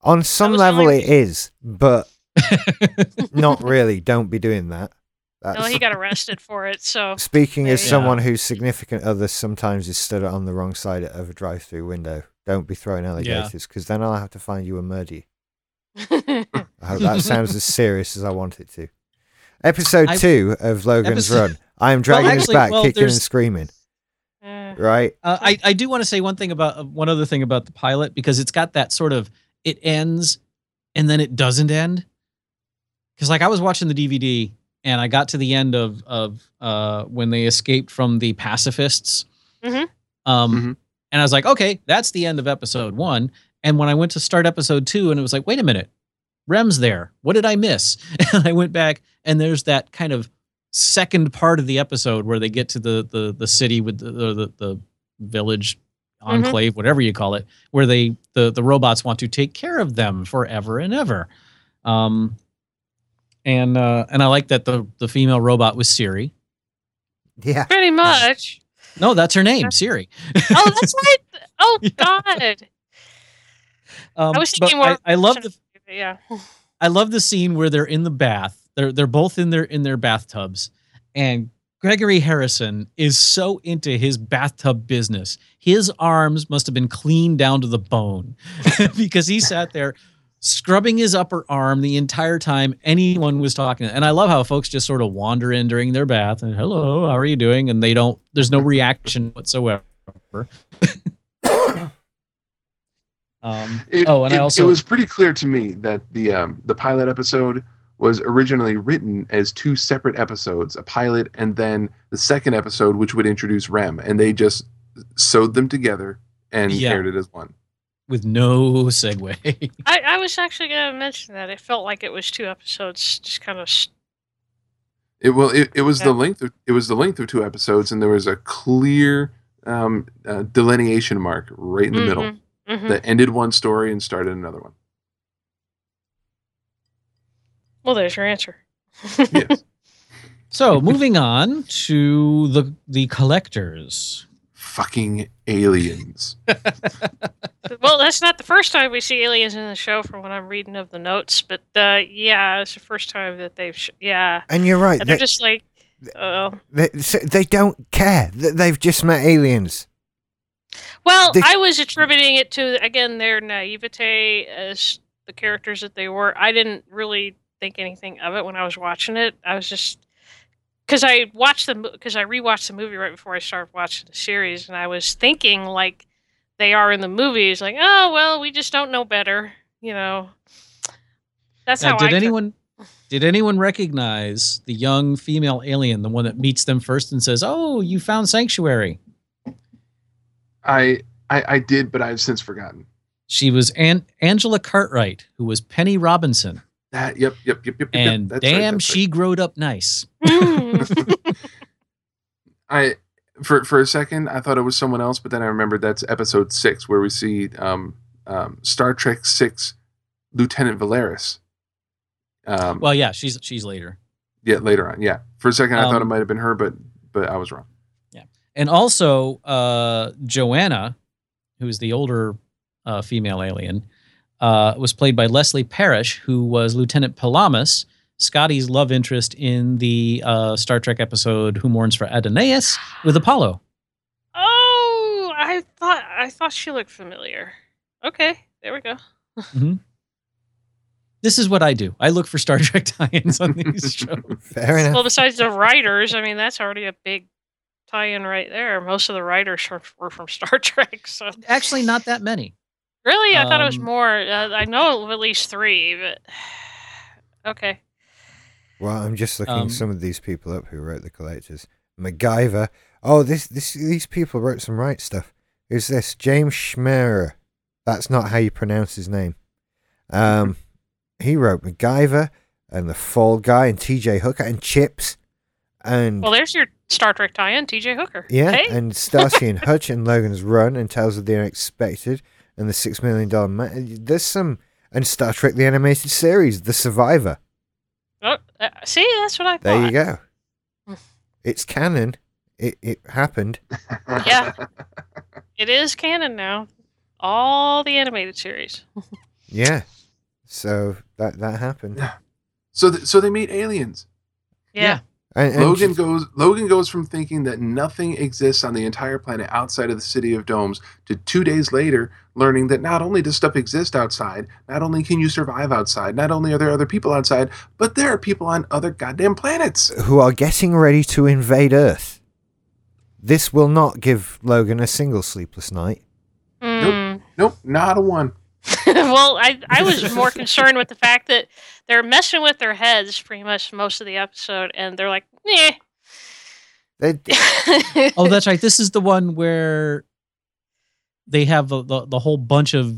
On some level like- it is, but <laughs> not really. Don't be doing that. That's No, he got arrested for it. So <laughs> Speaking as Yeah. someone whose significant other sometimes is stood on the wrong side of a drive-through window, don't be throwing alligators because then I'll have to find you a murder. <laughs> I hope that sounds as serious as I want it to. Episode I- two of Logan's Episode- Run. I am <laughs> dragging us actually, back, well, kicking and screaming. Eh. Right? Uh, I, I do want to say one thing about uh, one other thing about the pilot because it's got that sort of it ends and then it doesn't end. Because like I was watching the DVD and I got to the end of of uh, when they escaped from the pacifists. Mhm. Um, Mhm. and I was like, okay, that's the end of episode one. And when I went to start episode two, and it was like, wait a minute, Rem's there. What did I miss? <laughs> And I went back, and there's that kind of second part of the episode where they get to the the the city with the the, the, the village enclave, whatever you call it, where they the the robots want to take care of them forever and ever. Um, and uh, and I like that the the female robot was Siri. Yeah. Pretty much. No, that's her name, Siri. Oh, that's right. Oh <laughs> God. Um, I was thinking more. I, I love the Yeah. I love the scene where they're in the bath. They're they're both in their in their bathtubs, and Gregory Harrison is so into his bathtub business. His arms must have been clean down to the bone <laughs> because he sat there scrubbing his upper arm the entire time anyone was talking. And I love how folks just sort of wander in during their bath and hello, how are you doing? And they don't. There's no reaction whatsoever. <coughs> um, It, oh, and it, I also it was pretty clear to me that the um, the pilot episode was originally written as two separate episodes, a pilot and then the second episode, which would introduce Rem, and they just sewed them together and Yeah. aired it as one. With no segue. <laughs> I, I was actually going to mention that. It felt like it was two episodes, just kind of. It well, it, it was the length of it was the length of two episodes, and there was a clear um, uh, delineation mark right in the middle hmm that ended one story and started another one. Well, there's your answer. <laughs> Yes. So moving on to the the collectors. Fucking aliens. <laughs> well, that's not the first time we see aliens in the show, from what I'm reading of the notes. But uh, yeah, it's the first time that they've. Sh- yeah, And you're right. and they're They, just like, oh. they, so they don't care. that They've just met aliens. Well, They- I was attributing it to again their naivete as the characters that they were. I didn't really think anything of it when I was watching it. I was just because I watched the because I rewatched the movie right before I started watching the series, and I was thinking like they are in the movies, like oh well, we just don't know better, you know. That's Now, how did I took- anyone did anyone recognize the young female alien, the one that meets them first and says, "Oh, you found sanctuary"? I, I I did, but I've since forgotten. She was An- Angela Cartwright, who was Penny Robinson, That yep yep yep yep. yep, and that's right, damn, that's right. she growed up nice. Mm. <laughs> I for for a second I thought it was someone else, but then I remembered that's episode six where we see um, um, Star Trek six Lieutenant Valeris. Um, Well, yeah, she's she's later, yeah, later on. Yeah, for a second I thought it Um, might have been her, but but I was wrong. Yeah, and also uh, Joanna, who is the older uh, female alien, uh, was played by Leslie Parrish, who was Lieutenant Palamas, Scotty's love interest in the uh, Star Trek episode "Who Mourns for Adonais" with Apollo. oh, I thought I thought she looked familiar. Okay, there we go. This is what I do. I look for Star Trek <laughs> tie-ins on these <laughs> shows. Fair enough. Well, besides the writers, I mean, that's already a big tie-in right there. Most of the writers were, were from Star <laughs> Trek, so Actually, not that many. really, I thought it was Um, more. Uh, I know of at least three, but <sighs> okay. Well, I'm just looking Um, some of these people up who wrote the collectors. MacGyver. Oh, this this these people wrote some right stuff. Who's this? James Schmerer. That's not how you pronounce his name. Um, he wrote MacGyver and the Fall Guy and T.J. Hooker and Chips and Well, there's your Star Trek tie-in, T.J. Hooker. yeah, Hey? and Starsky and <laughs> Hutch and Logan's Run and Tales of the Unexpected and the Six Million Dollar Man. There's some and Star Trek the animated series, The Survivor. Oh, uh, see, that's what I thought. There you go. Hmm. It's canon. It it happened. Yeah. It is canon now. All the animated series. <laughs> Yeah. So that that happened. So, th- so they meet aliens. Yeah. And, and Logan just- goes. Logan goes from thinking that nothing exists on the entire planet outside of the city of domes to two days later learning that not only does stuff exist outside, not only can you survive outside, not only are there other people outside, but there are people on other goddamn planets. who are getting ready to invade Earth. This will not give Logan a single sleepless night. Hmm. Nope, not a one. <laughs> <laughs> well, I I was more concerned with the fact that they're messing with their heads pretty much most of the episode, and they're like, "Nah." They, <laughs> Oh, that's right. This is the one where they have the, the, the whole bunch of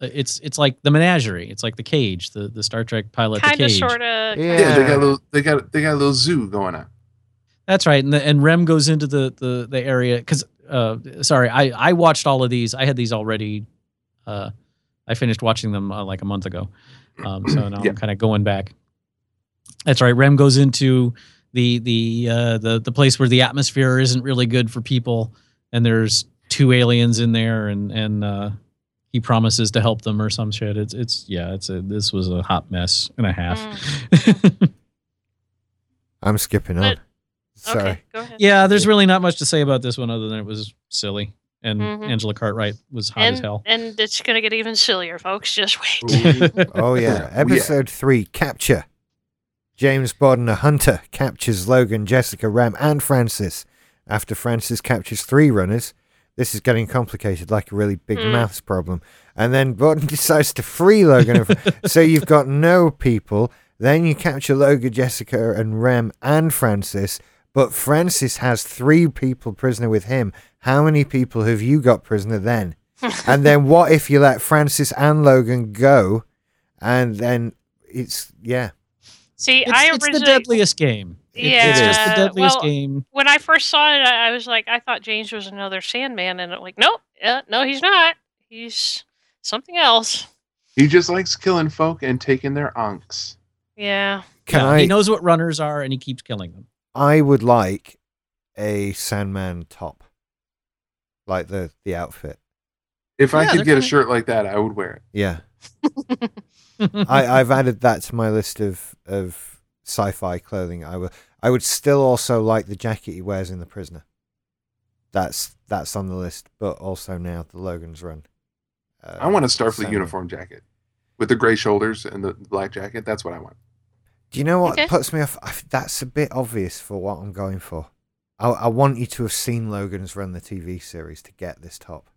uh, it's it's like the menagerie. It's like the cage, the the Star Trek pilot, kind of, sort of. Yeah. Yeah, they got a little. They got. They got a little zoo going on. That's right. And the, and Rem goes into the the the area because uh sorry, I I watched all of these. I had these already. Uh, I finished watching them uh, like a month ago. Um, so now Yeah. I'm kind of going back. That's right. Rem goes into the the uh, the the place where the atmosphere isn't really good for people, and there's two aliens in there, and and uh, he promises to help them or some shit. It's it's yeah. It's a this was a hot mess and a half. Mm. <laughs> I'm skipping on. Sorry. Okay, go ahead. Yeah, there's really not much to say about this one other than it was silly, and Mhm. Angela Cartwright was hot as hell. and it's gonna get even sillier, folks. Just wait. <laughs> Oh yeah. <laughs> Yeah. Episode three, capture. James Bond, a hunter, captures Logan, Jessica, Rem, and Francis. After Francis captures three runners, this is getting complicated, like a really big Hmm. maths problem. And then Bond <laughs> decides to free Logan. so you've got no people. Then you capture Logan, Jessica, and Rem, and Francis. But Francis has three people prisoner with him. How many people have you got prisoner then? <laughs> and then what if you let Francis and Logan go? And then it's yeah. See, It's, I it's the deadliest game. It- Yeah, it's just the deadliest well, game. when I first saw it, I, I was like, I thought James was another Sandman, and I'm like, nope, yeah, no, he's not. He's something else. He just likes killing folk and taking their unks. Yeah. Can Yeah, I? He knows what runners are, and he keeps killing them. I would like a Sandman top, like the the outfit. If I could get a kinda- shirt like that, I would wear it. Yeah, <laughs> I, I've added that to my list of of sci-fi clothing. I would I would still also like the jacket he wears in The Prisoner. That's that's on the list, but also now the Logan's Run. Uh, I want a Starfleet Sandman. uniform jacket with the gray shoulders and the black jacket. That's what I want. Do you know what Okay. puts me off? I, that's a bit obvious for what I'm going for. I, I want you to have seen Logan's Run, the TV series, to get this top.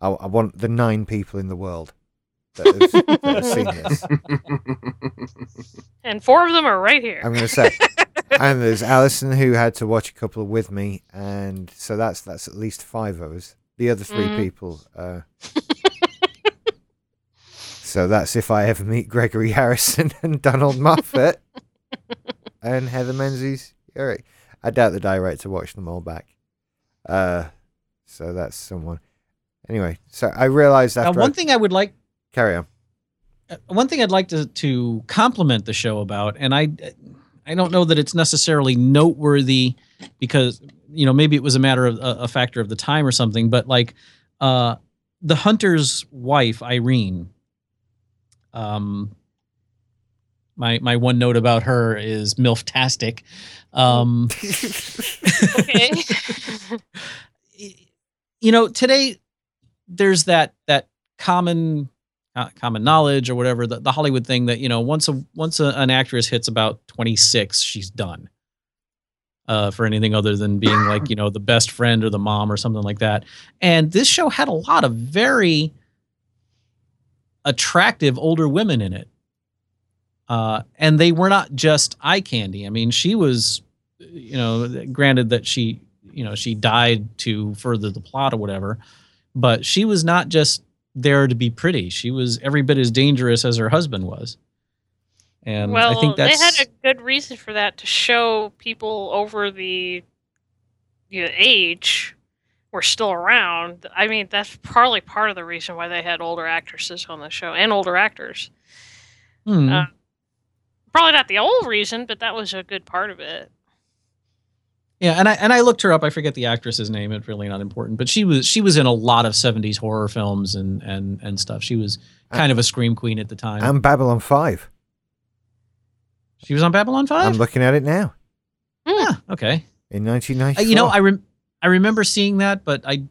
I, I want the nine people in the world that have, that have seen this. And four of them are right here. I'm going to say, <laughs> and there's Alison who had to watch a couple with me, and so that's that's at least five of us. The other 3 Mhm. people. Uh, so that's if I ever meet Gregory <laughs> Harrison and Donald Moffat <laughs> and Heather Menzies. Urich. I doubt that I right to watch them all back. Uh, so that's someone. Anyway, so I realized Now, after one I- thing I would like carry on. uh, one thing I'd like to to compliment the show about, and I I don't know that it's necessarily noteworthy because you know maybe it was a matter of a, a factor of the time or something, but like uh, the hunter's wife Irene. Um, my my one note about her is milftastic. Um, <laughs> okay. <laughs> you know today there's that that common co- common knowledge or whatever the, the Hollywood thing that you know once a once a, an actress hits about 26 she's done. Uh, for anything other than being like you know the best friend or the mom or something like that. And this show had a lot of very attractive older women in it. Uh, and they were not just eye candy. I mean she was you know granted that she you know she died to further the plot or whatever but she was not just there to be pretty. She was every bit as dangerous as her husband was. And well, I think that's they had a good reason for that to show people over the you know, age were still around. I mean, that's probably part of the reason why they had older actresses on the show and older actors. Hmm. uh, Probably not the old reason, but that was a good part of it. Yeah, and I and I looked her up. I forget the actress's name. It's really not important, but she was she was in a lot of '70s horror films and and and stuff. She was kind of a scream queen at the time. And Babylon 5. she was on Babylon Five. I'm looking at it now yeah, okay. in Uh, 1994. you know, I rem- I remember seeing that, but I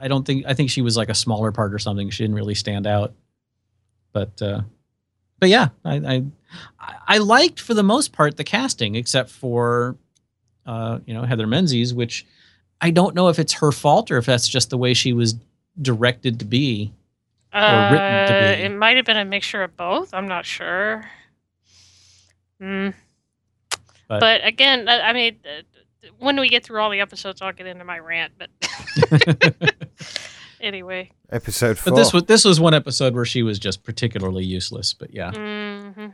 I don't think I think she was like a smaller part or something. She didn't really stand out. But uh, but yeah, I I I liked for the most part the casting, except for uh, you know Heather Menzies, which I don't know if it's her fault or if that's just the way she was directed to be. Or written to Uh, be. it might have been a mixture of both. I'm not sure. Hmm. But- But, again, I, I mean, uh, when we get through all the episodes, I'll get into my rant. But <laughs> anyway, Episode 4. but this was this was one episode where she was just particularly useless. But yeah, hmm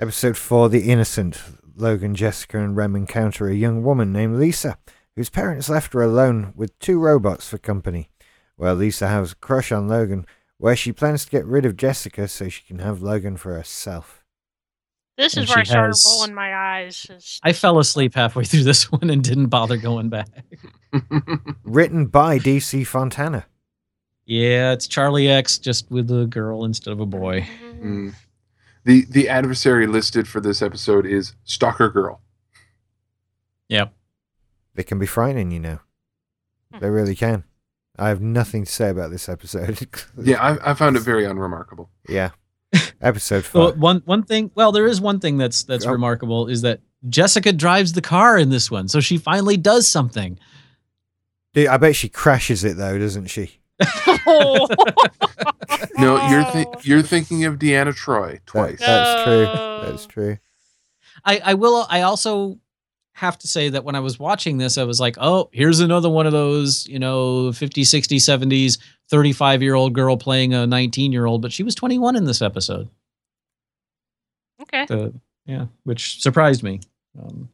Episode 4 The Innocent. Logan, Jessica, and Rem encounter a young woman named Lisa, whose parents left her alone with two robots for company. Well, Lisa has a crush on Logan, where she plans to get rid of Jessica so she can have Logan for herself. this And is where I started has- rolling my eyes. is- I fell asleep halfway through this <laughs> one and didn't bother going back. <laughs> Written by DC Fontana. Yeah, it's Charlie X just with a girl instead of a boy. Mhm. Mm. The the adversary listed for this episode is Stalker Girl. Yep. They can be frightening, you know. Hmm. They really can. I have nothing to say about this episode. <laughs> Yeah, I, I found it very unremarkable. yeah. <laughs> Episode Well, 5. one one thing. Well, there is one thing that's that's Oh. remarkable is that Jessica drives the car in this one, so she finally does something. Dude, I bet she crashes it, though, doesn't she? No, you're th- <laughs> you're thinking of Deanna Troi twice. That- that's true. That's true. I I will. I also have to say that when I was watching this, I was like, oh, here's another one of those, you know, 50, 60, 70s, 35 year old girl playing a 19 year old, but she was 21 in this episode. okay. The, yeah, which surprised me. Um,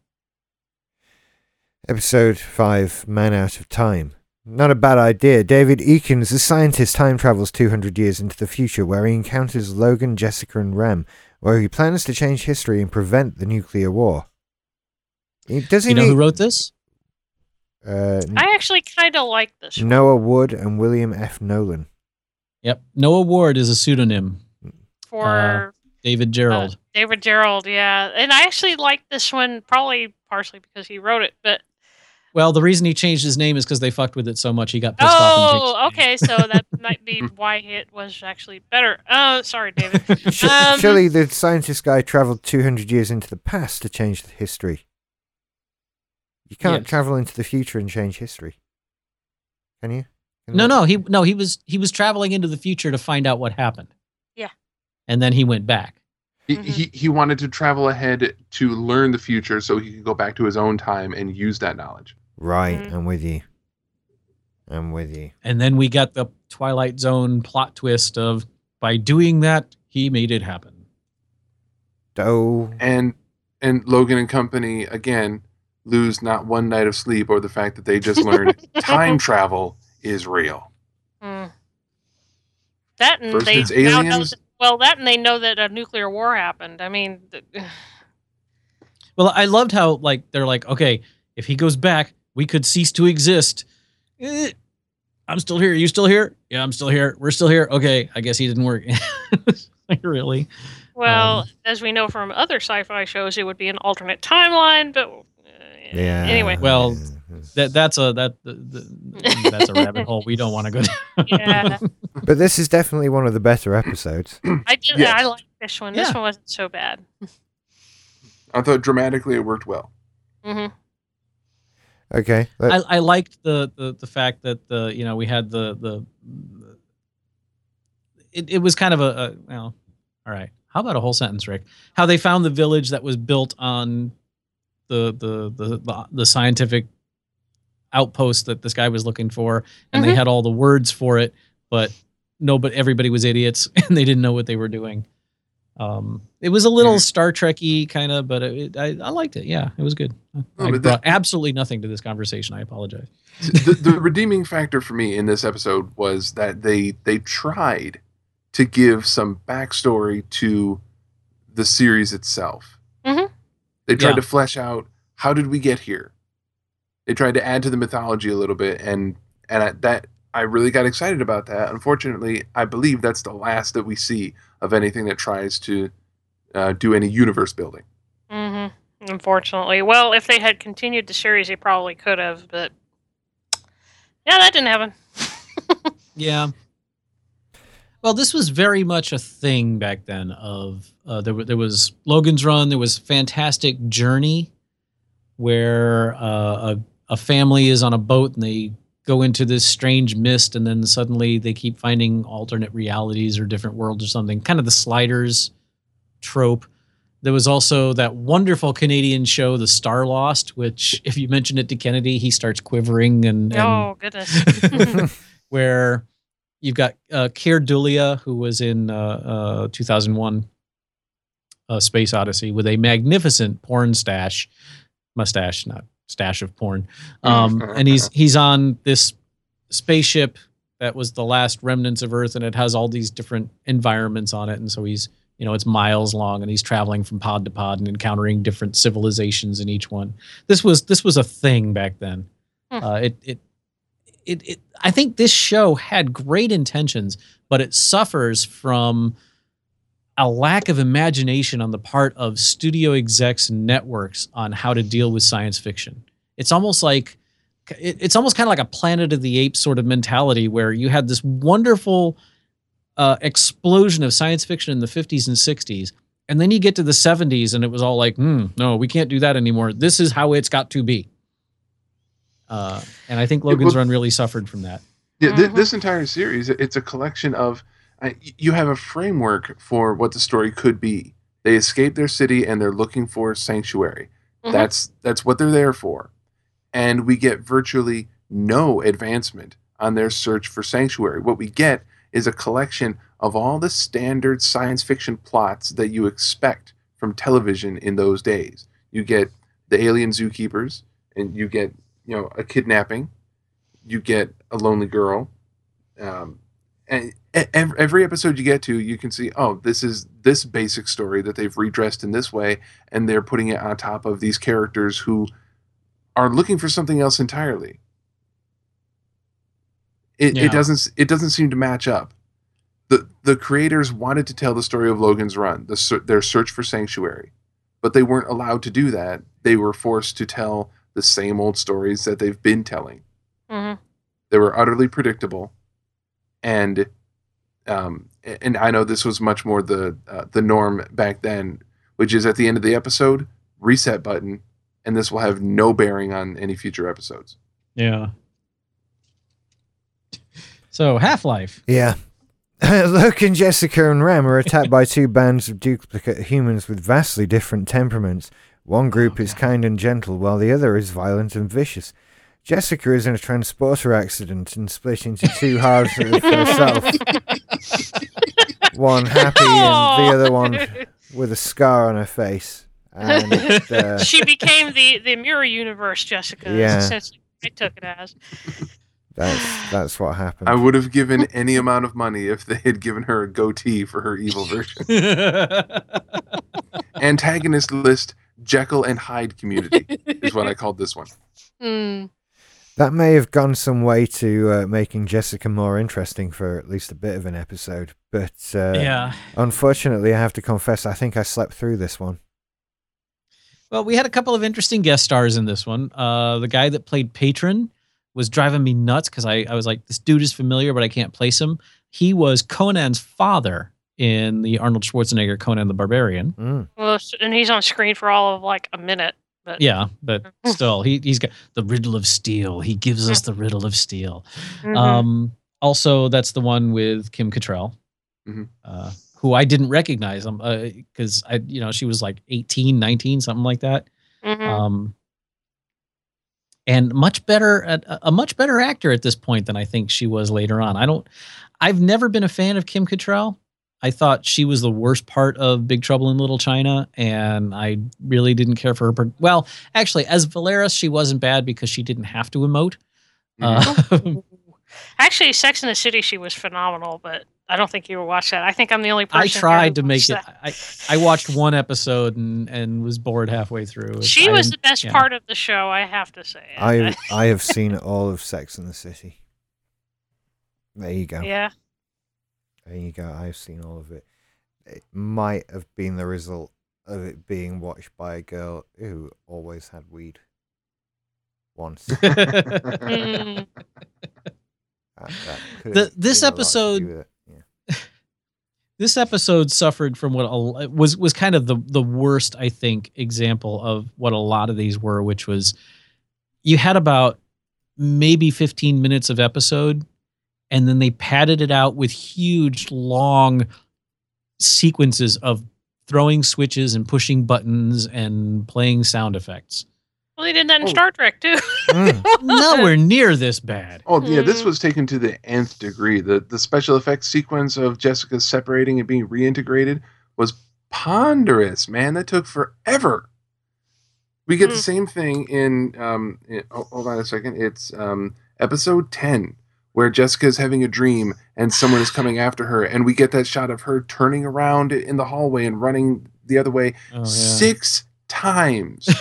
Episode 5 Man Out of Time. Not a bad idea. David Eakins, the scientist, time travels 200 years into the future where he encounters Logan, Jessica, and Rem, where he plans to change history and prevent the nuclear war. Does he you know need, who wrote this? uh, I actually kind of like this. one. Noah Ward and William F. Nolan. Yep. Noah Ward is a pseudonym. for David Gerrold. Uh, David Gerrold, yeah. And I actually like this one probably partially because he wrote it, but well, the reason he changed his name is because they fucked with it so much he got pissed off. oh, okay, so that <laughs> might be why it was actually better. Oh, sorry, David. <laughs> Sh- Um, surely the scientist guy traveled 200 years into the past to change the history. You can't Yes. travel into the future and change history. Can you? Can No, that- no, he no, he was he was traveling into the future to find out what happened. Yeah. And then he went back. He, Mhm. he he wanted to travel ahead to learn the future so he could go back to his own time and use that knowledge. Right, Mhm. I'm with you. I'm with you. And then we got the Twilight Zone plot twist of by doing that, he made it happen. Oh, And and Logan and company again lose not one night of sleep over the fact that they just learned <laughs> time travel is real. Hmm. That and First they it's now know aliens. that, well, that and they know that a nuclear war happened. I mean, th- <sighs> Well, I loved how like they're like, okay, if he goes back, we could cease to exist. Eh, I'm still here. Are You still here? Yeah, I'm still here. We're still here. Okay, I guess he didn't work. like <laughs> really? well, Um, as we know from other sci-fi shows, it would be an alternate timeline. But uh, yeah. anyway, Well, that that's a that the, the, that's a rabbit hole we don't want to go down. Yeah, <laughs> But this is definitely one of the better episodes. <clears throat> I did. Yes. I like this one. This one wasn't so bad. I thought dramatically it worked well. hmm Okay. let- I, I liked the, the the fact that the you know we had the the it, it was kind of a, a well all right how about a whole sentence Rick how they found the village that was built on the the the the, the scientific outpost that this guy was looking for and they Mhm. had all the words for it but no but everybody was idiots <laughs> and they didn't know what they were doing um it was a little star trekky kind of but it, I, I liked it yeah it was good i but that- brought absolutely nothing to this conversation i apologize the, the redeeming factor for me in this episode was that they they tried to give some backstory to the series itself. Mhm. They tried Yeah. to flesh out how did we get here. They tried to add to the mythology a little bit, and and I, that I really got excited about that. Unfortunately, I believe that's the last that we see of anything that tries to uh, do any universe building. Mm-hmm. Unfortunately, well, if they had continued the series, they probably could have. But yeah, that didn't happen. <laughs> Yeah. Well, this was very much a thing back then. Of uh, there, wa- there was Logan's Run. There was Fantastic Journey, where uh, a a family is on a boat and they go into this strange mist, and then suddenly they keep finding alternate realities or different worlds or something. Kind of the Sliders trope. There was also that wonderful Canadian show, The Star Lost, which, <laughs> if you mention it to Kennedy, he starts quivering and, and oh goodness. <laughs> where you've got uh, Keir Dullea, who was in uh, uh, 2001 uh, Space Odyssey with a magnificent porn stash, mustache, not stash of porn. Um, and he's he's on this spaceship that was the last remnants of Earth, and it has all these different environments on it. And so he's you know it's miles long, and he's traveling from pod to pod and encountering different civilizations in each one. This was this was a thing back then. Hmm. Uh, it it it, it I think this show had great intentions, but it suffers from a lack of imagination on the part of studio execs and networks on how to deal with science fiction. It's almost like it's almost kind of like a Planet of the Apes sort of mentality where you had this wonderful uh, explosion of science fiction in the 50s and 60s. And then you get to the 70s and it was all like, hmm, no, we can't do that anymore. This is how it's got to be. Uh, and I think Yeah, Logan's well- Run really suffered from that. Yeah, th- Mhm. this entire series, it's a collection of. Uh, you have a framework for what the story could be. They escape their city and they're looking for sanctuary. Mhm. That's that's what they're there for, and we get virtually no advancement on their search for sanctuary. What we get is a collection of all the standard science fiction plots that you expect from television in those days. You get the alien zookeepers, and you get you know a kidnapping you get a lonely girl um, every episode you get to you can see oh this is this basic story that they've redressed in this way and they're putting it on top of these characters who are looking for something else entirely. It, Yeah. it doesn't it doesn't seem to match up. The the creators wanted to tell the story of Logan's Run the their search for sanctuary but they weren't allowed to do that. They were forced to tell the same old stories that they've been telling. Mhm. they were utterly predictable, and um, and I know this was much more the uh, the norm back then, which is at the end of the episode, reset button, and this will have no bearing on any future episodes. Yeah. So Half Life. Yeah. <laughs> Luke and Jessica, and Rem are attacked by two bands of duplicate humans with vastly different temperaments. One group is kind and gentle, while the other is violent and vicious. Jessica is in a transporter accident and split into two halves of herself. One happy and the other one with a scar on her face. And uh, she became the the mirror universe, Jessica. Yeah. I took it as. that's that's what happened. I would have given any amount of money if they had given her a goatee for her evil version. <laughs> Antagonist list Jekyll and Hyde community is what I called this one. Hmm. That may have gone some way to uh, making Jessica more interesting for at least a bit of an episode, but uh, yeah. unfortunately, I have to confess, I think I slept through this one. Well, we had a couple of interesting guest stars in this one. Uh, the guy that played Patron was driving me nuts because I, I was like, this dude is familiar, but I can't place him. He was Conan's father in the Arnold Schwarzenegger Conan the Barbarian. Mm. Well, and he's on screen for all of like a minute. But Yeah, but still, he, he's got the riddle of steel. He gives us the riddle of steel. Mhm. Um, also, that's the one with Kim Cattrall, Mhm. uh, who I didn't recognize him because I, you know, she was like 18, 19, something like that. Mhm. Um, and much better, a, a much better actor at this point than I think she was later on. I don't, I've never been a fan of Kim Cattrall. I thought she was the worst part of Big Trouble in Little China, and I really didn't care for her. per- Well, actually, as Valeris, she wasn't bad because she didn't have to emote. Mm-hmm. Uh, <laughs> Actually, Sex in the City, she was phenomenal, but I don't think you would watch that. I think I'm the only person. I tried to make watched it. I, I watched one episode and, and was bored halfway through. She I was the best yeah. part of the show, I have to say. I <laughs> I have seen all of Sex and the City. There you go. yeah. There you go. I've seen all of it. It might have been the result of it being watched by a girl who always had weed. Once. <laughs> Mm. That- that The- this been a lot to do episode- yeah. <laughs> this episode suffered from what a, was was kind of the the worst I think example of what a lot of these were, which was you had about maybe 15 minutes of episode, and then they padded it out with huge long sequences of throwing switches and pushing buttons and playing sound effects. Well, they did that in Oh. Star Trek too. Mm. <laughs> Nowhere near this bad. Oh yeah, this Mm. was taken to the nth degree. The the special effects sequence of Jessica separating and being reintegrated was ponderous, man. That took forever. We get the Mm. same thing in um in- oh, hold on a second. It's um episode 10 where Jessica is having a dream and someone is coming after her and we get that shot of her turning around in the hallway and running the other way Oh, yeah. six times. <laughs>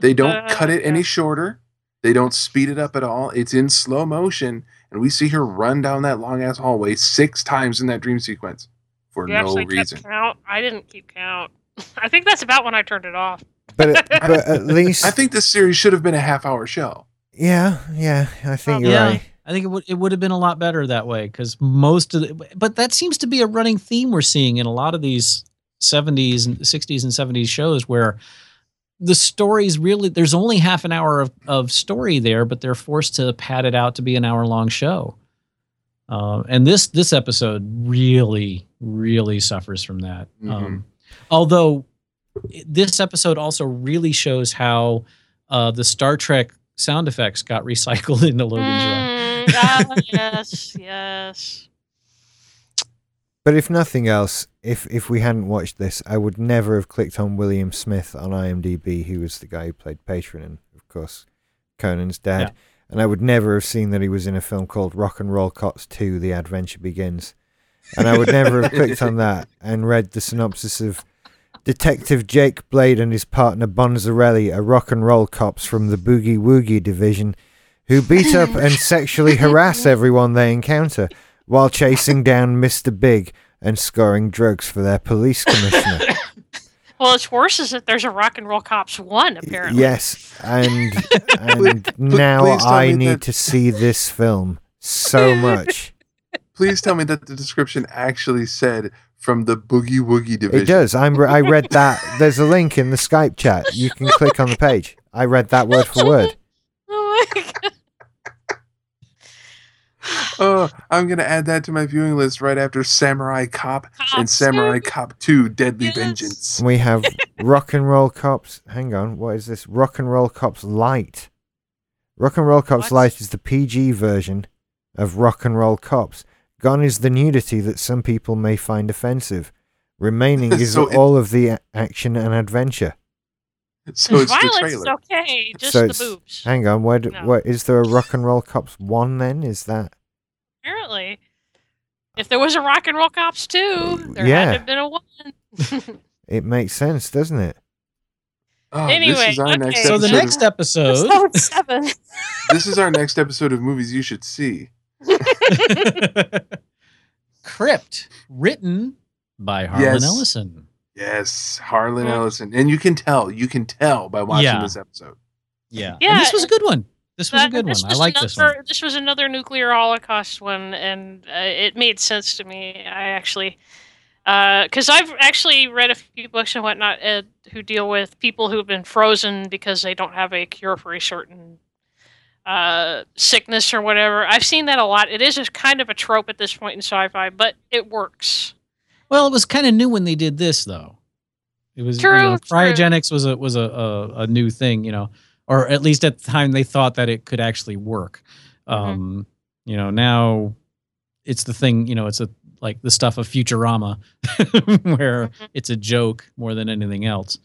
They don't Uh, cut it yeah. any shorter. They don't speed it up at all. It's in slow motion, and we see her run down that long ass hallway six times in that dream sequence for You no actually reason. kept count. I didn't keep count. <laughs> I think that's about when I turned it off. But it- but <laughs> at least I think this series should have been a half hour show. Yeah, yeah, I think you're Yeah. right. I think it would it would have been a lot better that way because most of the but that seems to be a running theme we're seeing in a lot of these 70s and 60s and 70s shows where the stories really there's only half an hour of, of story there but they're forced to pad it out to be an hour long show uh, and this this episode really really suffers from that um, although this episode also really shows how uh, the star trek sound effects got recycled <laughs> into logan's run Mm, ah, yes, yes. But if nothing else, if if we hadn't watched this, I would never have clicked on William Smith on IMDb, who was the guy who played Patron and, of course, Conan's dad. Yeah. And I would never have seen that he was in a film called Rock and Roll Cops 2 The Adventure Begins. And I would never have <laughs> clicked on that and read the synopsis of Detective Jake Blade and his partner Bonzarelli are rock and roll cops from the Boogie Woogie division who beat up and <laughs> sexually harass everyone they encounter while chasing down Mr. Big and scoring drugs for their police commissioner. <laughs> Well, it's worse is that there's a Rock and Roll Cops one apparently. yes, and <laughs> and now please I need that- to see this film so much. Please tell me that the description actually said from the Boogie Woogie division. It does. I'm. I read that. <laughs> There's a link in the Skype chat. You can click on the page. I read that word for word. <laughs> Oh my god. Oh, I'm gonna add that to my viewing list right after Samurai Cop and Cops. Samurai Cop 2 Deadly Yes. Vengeance. We have <laughs> Rock and Roll Cops. Hang on. What is this? Rock and Roll Cops Light. Rock and Roll Cops What? Light is the PG version of Rock and Roll Cops. Gone is the nudity that some people may find offensive. Remaining <laughs> is So it- all of the action and adventure. So it's the Violence is trailer. okay, just So the it's- boobs. Hang on. Where, d No. where is there a Rock and Roll Cops 1 then? Is that. Apparently, if there was a Rock and Roll Cops two, there Yeah. had to have been a one. <laughs> It makes sense, doesn't it? Oh, Anyway, this is our okay. next so the next episode Episode seven. <laughs> This is our next episode of movies you should see. <laughs> Crypt, written by Harlan Yes. Ellison. Yes, Harlan Mhm. Ellison, and you can tell, you can tell by watching Yeah. this episode. Yeah. Yeah, And this was a good one. This was a That- good one. this I was like this another- one. This was another nuclear holocaust one, and uh, it made sense to me. I actually, because I've actually read a few books and whatnot uh, who deal with people who've been frozen because they don't have a cure for a certain uh, sickness or whatever. I've seen that a lot. It is a kind of a trope at this point in sci-fi, but it works. Well, it was kind of new when they did this, though. It was you True, know, true. cryogenics was a was a, a a new thing, you know, or at least at the time they thought that it could actually work. Mhm. Um, you know, now it's the thing, you know, it's a like the stuff of Futurama, <laughs> where Mhm. it's a joke more than anything else.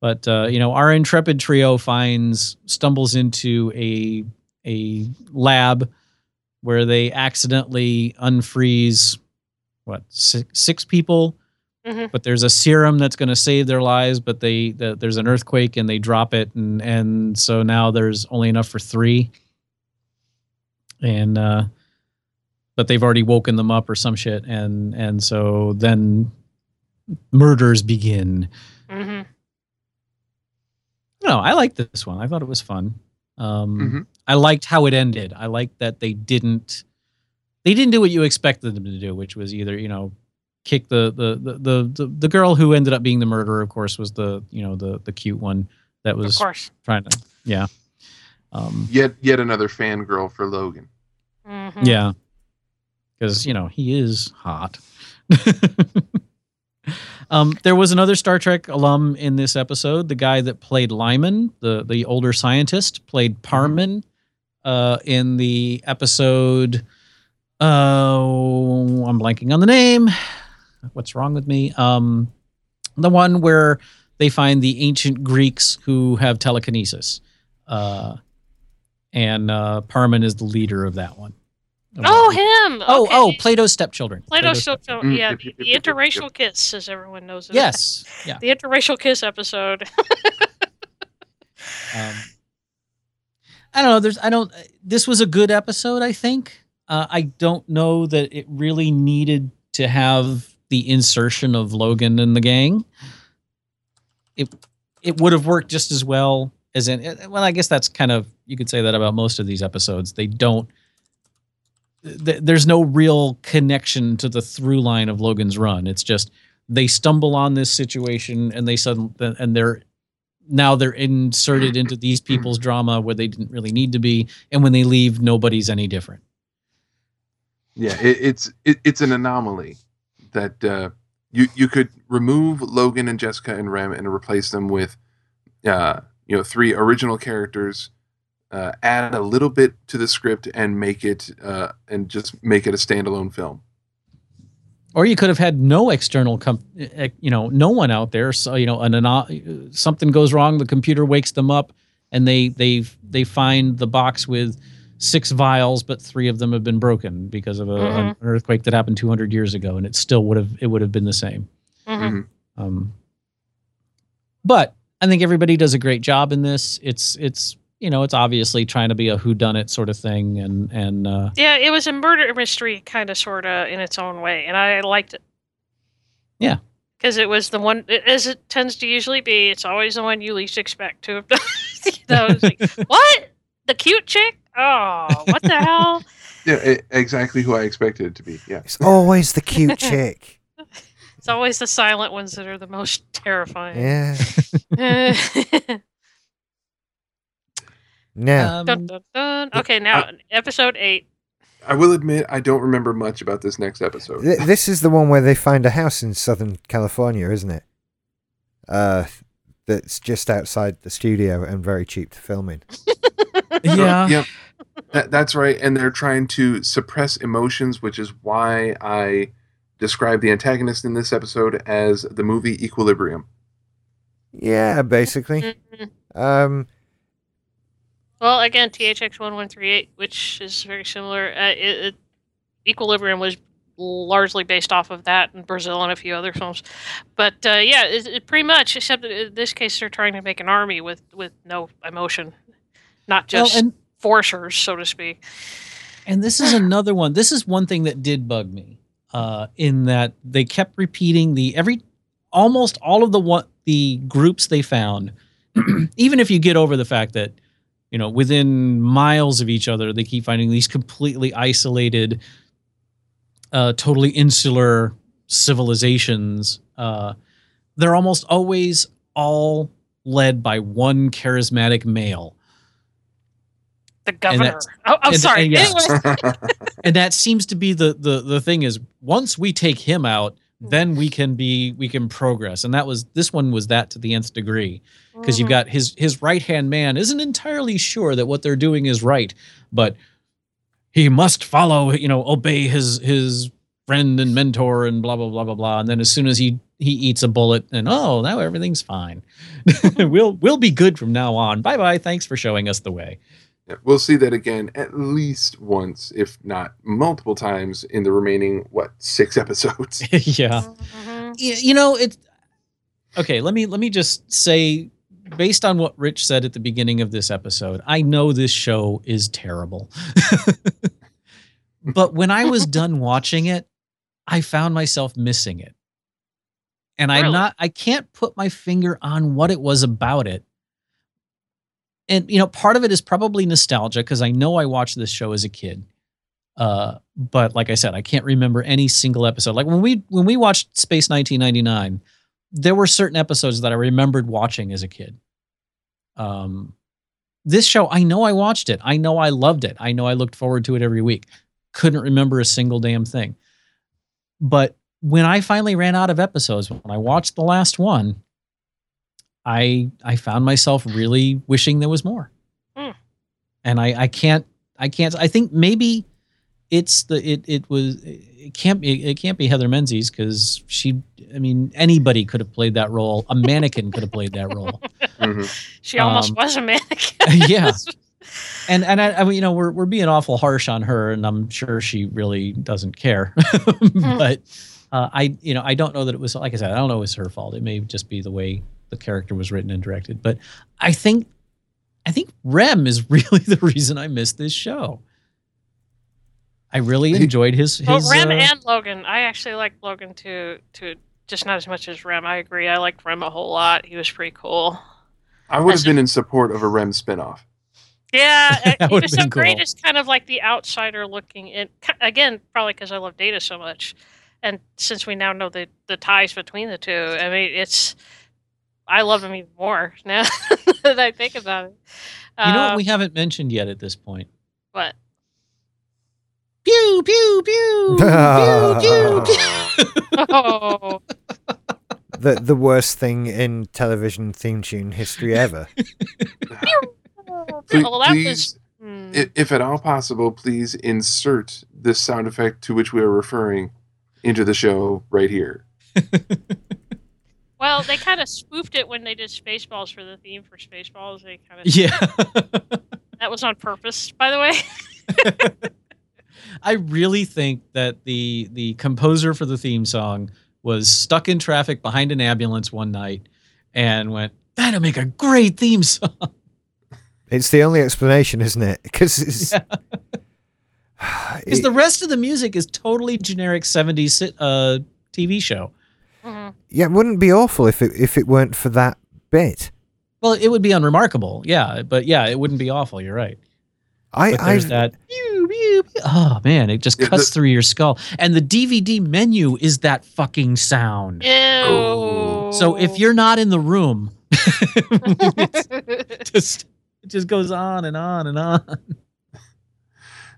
But uh, you know, our intrepid trio finds stumbles into a a lab where they accidentally unfreeze what six, six people. Mhm. But there's a serum that's going to save their lives, but they the, there's an earthquake and they drop it, and and so now there's only enough for three. And uh, but they've already woken them up or some shit, and and so then murders begin. hmm No, I like this one. I thought it was fun. Um, Mhm. I liked how it ended. I liked that they didn't they didn't do what you expected them to do, which was either you know kick the the the the the, the girl who ended up being the murderer. Of course, was the you know the the cute one that was Of was course. trying to yeah. Um, Yet, yet another fangirl for Logan. hmm yeah, because you know he is hot. <laughs> um, there was another Star Trek alum in this episode. The guy that played Lyman, the the older scientist, played Parman uh, in the episode. Uh, I'm blanking on the name. What's wrong with me? Um, the one where they find the ancient Greeks who have telekinesis. Uh, and uh, Parman is the leader of that one. Oh, him. Oh, okay. oh, Plato's stepchildren. Plato's Plato's so, Mm, yeah, the, the yep, yep, yep, interracial kiss, as everyone knows it. Yes. Yeah. <laughs> The interracial kiss episode. <laughs> Um, I don't know. There's. I don't. This was a good episode. I think. Uh, I don't know that it really needed to have the insertion of Logan and the gang. It it would have worked just as well as in. Well, I guess that's kind of you could say that about most of these episodes. They don't. th- There's no real connection to the through line of Logan's run. It's just they stumble on this situation and they suddenly and they're now they're inserted into these people's drama where they didn't really need to be and when they leave nobody's any different Yeah, it, it's it, it's an anomaly that uh, you you could remove Logan and Jessica and Rem and replace them with uh, you know three original characters, uh, add a little bit to the script and make it uh, and just make it a standalone film. Or you could have had no external com- eh, you know no one out there so you know an ano- something goes wrong the computer wakes them up and they they they find the box with six vials but three of them have been broken because of a, an Mhm. earthquake that happened 200 years ago and it still would have it would have been the same Mhm. Mhm. Um, but I think everybody does a great job in this. It's it's you know it's obviously trying to be a whodunit sort of thing, and and uh, Yeah, it was a murder mystery, kind of, sort of, in its own way, and I liked it. Yeah. Because it was the one, as it tends to usually be, it's always the one you least expect to have <laughs> done. you know, like, <laughs> what? The cute chick? Oh, what the hell? <laughs> Yeah, e- exactly who I expected it to be. Yeah. It's always the cute chick. It's always the silent ones that are the most terrifying. Yeah. Now, um, dun, dun, dun. Okay, now episode eight. I will admit I don't remember much about this next episode. th- this is the one where they find a house in Southern California, isn't it? Uh, that's just outside the studio and very cheap to film in. <laughs> yeah, Yep. That, that's right. And they're trying to suppress emotions, which is why I describe the antagonist in this episode as the movie Equilibrium. Yeah, basically. Mhm. Um, Well, again, THX one one three eight, which is very similar. Uh, it, it, Equilibrium was largely based off of that in Brazil and a few other films, but uh, yeah, it, it pretty much. Except that in this case, they're trying to make an army with with no emotion, not well, just and forcers, so to speak. and this is another one. This is one thing that did bug me, uh, in that they kept repeating the every almost all of the one the groups they found, <clears throat> even if you get over the fact that you know within miles of each other they keep finding these completely isolated, uh, totally insular civilizations. Uh, they're almost always all led by one charismatic male. The governor. Oh, I'm and- sorry. and yeah. <laughs> And that seems to be the the the thing is once we take him out. Then we can be we can progress. And that was this one was that to the nth degree because you've Mhm. got his his right hand man isn't entirely sure that what they're doing is right but he must follow you know obey his his friend and mentor and blah blah blah blah blah. And then as soon as he he eats a bullet and oh now everything's fine. <laughs> We'll we'll be good from now on. Bye bye thanks for showing us the way we'll see that again at least once, if not multiple times, in the remaining what six <laughs> episodes. <laughs> yeah Mhm. you know it okay let me let me just say based on what rich said at the beginning of this episode i know this show is terrible <laughs> but when i was done watching it i found myself missing it and i'm not i can't put my finger on what it was about it and you know part of it is probably nostalgia because i know i watched this show as a kid uh but like i said i can't remember any single episode. Like when we when we watched space 1999 there were certain episodes that i remembered watching as a kid. Um this show i know i watched it. I know i loved it. I know i looked forward to it every week. Couldn't remember a single damn thing. But when i finally ran out of episodes when i watched the last one i i found myself really wishing there was more Hmm. and i i can't i can't i think maybe it's the it it was it can't be it can't be Heather Menzies because she I mean anybody could have played that role a mannequin could have played that role <laughs> Mhm. She almost Um, was a mannequin. <laughs> yeah. <laughs> and and I, I mean you know we're we're being awful harsh on her and I'm sure she really doesn't care but uh, I you know I don't know that it was like I said I don't know it was her fault it may just be the way the character was written and directed but I think I think Rem is <laughs> really the reason I missed this show I really enjoyed his his Well, Rem uh, and Logan. I actually liked Logan too. To just not as much as Rem. I agree. I liked Rem a whole lot. He was pretty cool. I would have been in support of a Rem spinoff. Yeah, <laughs> uh, That he was so been great cool. as kind of like the outsider looking in. Again, probably because I love Data so much, and since we now know the the ties between the two, I mean, it's I love him even more <laughs> now that I think about it. You know what Uh, we haven't mentioned yet at this point? what? Pew pew pew <laughs> pew pew. pew. Oh, the the worst thing in television theme tune history ever. <laughs> Please, well, that please was. hmm. if at all possible, please insert this sound effect to which we are referring into the show right here. Well, they kind of spoofed it when they did Spaceballs for the theme for Spaceballs. They kind of Yeah. <laughs> that was on purpose, by the way. <laughs> I really think that the the composer for the theme song was stuck in traffic behind an ambulance one night and went, "That'll make a great theme song." <laughs> It's the only explanation, isn't it? Because it's. Because <sighs> <sighs> it- the rest of the music is totally generic '70s uh, TV show. Mhm. yeah, it wouldn't be awful if it if it weren't for that bit. Well, it would be unremarkable, yeah, but yeah, it wouldn't be awful. You're right. I But I there's that. pew, pew, pew. Oh man, it just cuts the- through your skull. And the DVD menu is that fucking sound. Ew. So if you're not in the room, <laughs> <laughs> just it just goes on and on and on.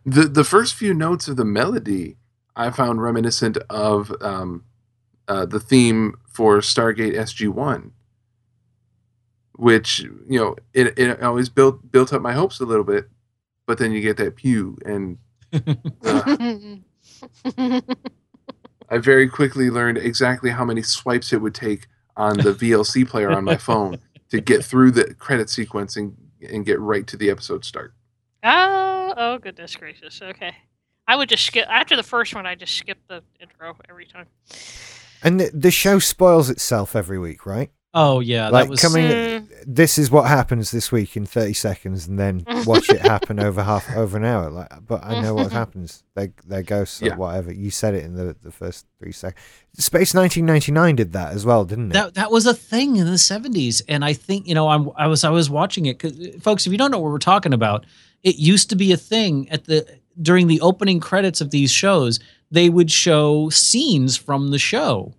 The the first few notes of the melody I found reminiscent of um, uh, the theme for Stargate SG One, which you know it, it always built built up my hopes a little bit, but then you get that pew, and <laughs> I very quickly learned exactly how many swipes it would take on the VLC player on my phone to get through the credit sequence and, and get right to the episode start. oh, oh goodness gracious. Okay. I would just skip after the first one. I just skip the intro every time. And the, the show spoils itself every week, right? Oh yeah, like that was coming Mm. this is what happens this week in 30 seconds and then <laughs> watch it happen over half over an hour like but i know what <laughs> happens they they're ghosts or whatever you said it in the the first three seconds space 1999 did that as well didn't it That that was a thing in the seventies, and I think you know I'm I was I was watching it because folks, if you don't know what we're talking about, it used to be a thing at the during the opening credits of these shows. They would show scenes from the show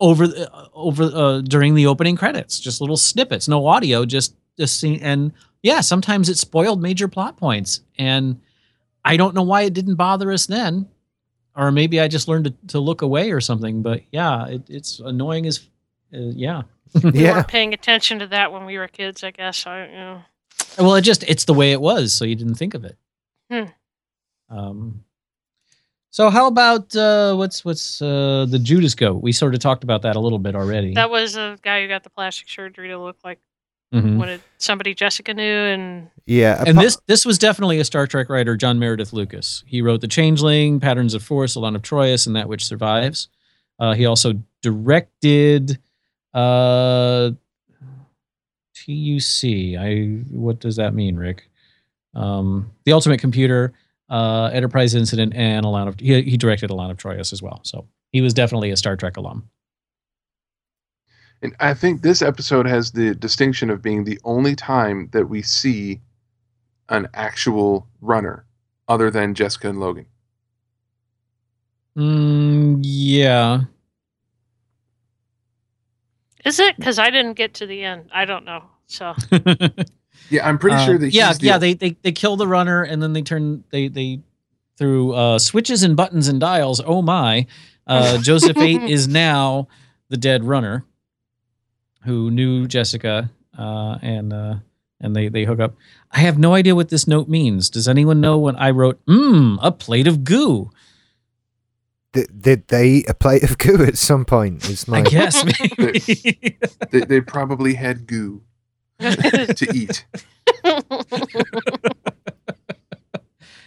over uh, over uh, during the opening credits, just little snippets, no audio, just just scene. And yeah, sometimes it spoiled major plot points, and I don't know why it didn't bother us then. Or maybe I just learned to, to look away or something. But yeah, it, it's annoying as uh, yeah. <laughs> We yeah weren't paying attention to that when we were kids, I guess. I, you know. Well, it just it's the way it was, so you didn't think of it. Hmm. Um. So how about uh, what's what's uh, the Judas goat? We sort of talked about that a little bit already. That was a guy who got the plastic surgery to look like Mhm. what it, somebody Jessica knew, and yeah And apo- this this was definitely a Star Trek writer, John Meredith Lucas. He wrote The Changeling, Patterns of Force, Elaan of Troyius, and That Which Survives. Uh, he also directed uh, TUC. I what does that mean, Rick? Um, the Ultimate Computer, uh, Enterprise Incident, and a lot of he, he directed Elaan of Troyius as well. So he was definitely a Star Trek alum. And I think this episode has the distinction of being the only time that we see an actual runner other than Jessica and Logan. Mm, yeah. is it? Because I didn't get to the end. I don't know. So <laughs> Yeah, I'm pretty Uh, sure that yeah, the- yeah. They, they they kill the runner and then they turn they they through uh, switches and buttons and dials. Oh my! Uh, <laughs> Joseph Eight is now the dead runner who knew Jessica uh, and uh, and they they hook up. I have no idea what this note means. Does anyone know when I wrote "mmm a plate of goo"? did, did they eat a plate of goo at some point is my I guess <laughs> maybe. they, they probably had goo <laughs> to eat. <laughs>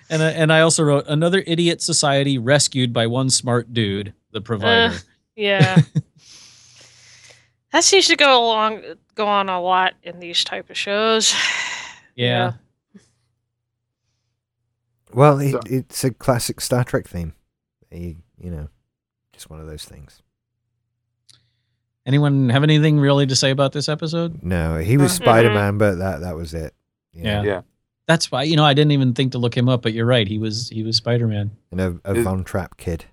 and I- and I also wrote another idiot society rescued by one smart dude, the provider. yeah, <laughs> that seems to go along go on a lot in these type of shows. <sighs> yeah. well it, it's a classic star trek theme you, you know just one of those things Anyone have anything really to say about this episode? no he was Mhm. spider-man but that that was it you know, Yeah. Yeah. That's why you know I didn't even think to look him up, but you're right. He was he was Spider Man. and a, a It- von trapp kid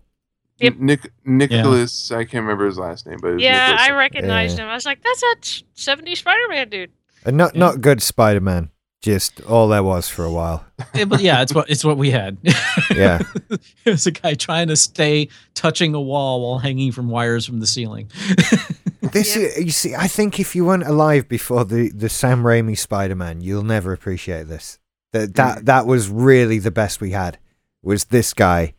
Yep. Nick Nicholas, I can't remember his last name, but it was Yeah, Nicholas. I recognized Yeah. him. I was like, "That's that '70s Spider-Man dude." and not Yeah. not good spider-man just all there was for a while Yeah, but yeah, it's what it's what we had. <laughs> yeah <laughs> it was a guy trying to stay touching a wall while hanging from wires from the ceiling. <laughs> This Yep. is, you see, I think if you weren't alive before the, the Sam Raimi Spider Man, you'll never appreciate this. That that that was really the best we had. Was this guy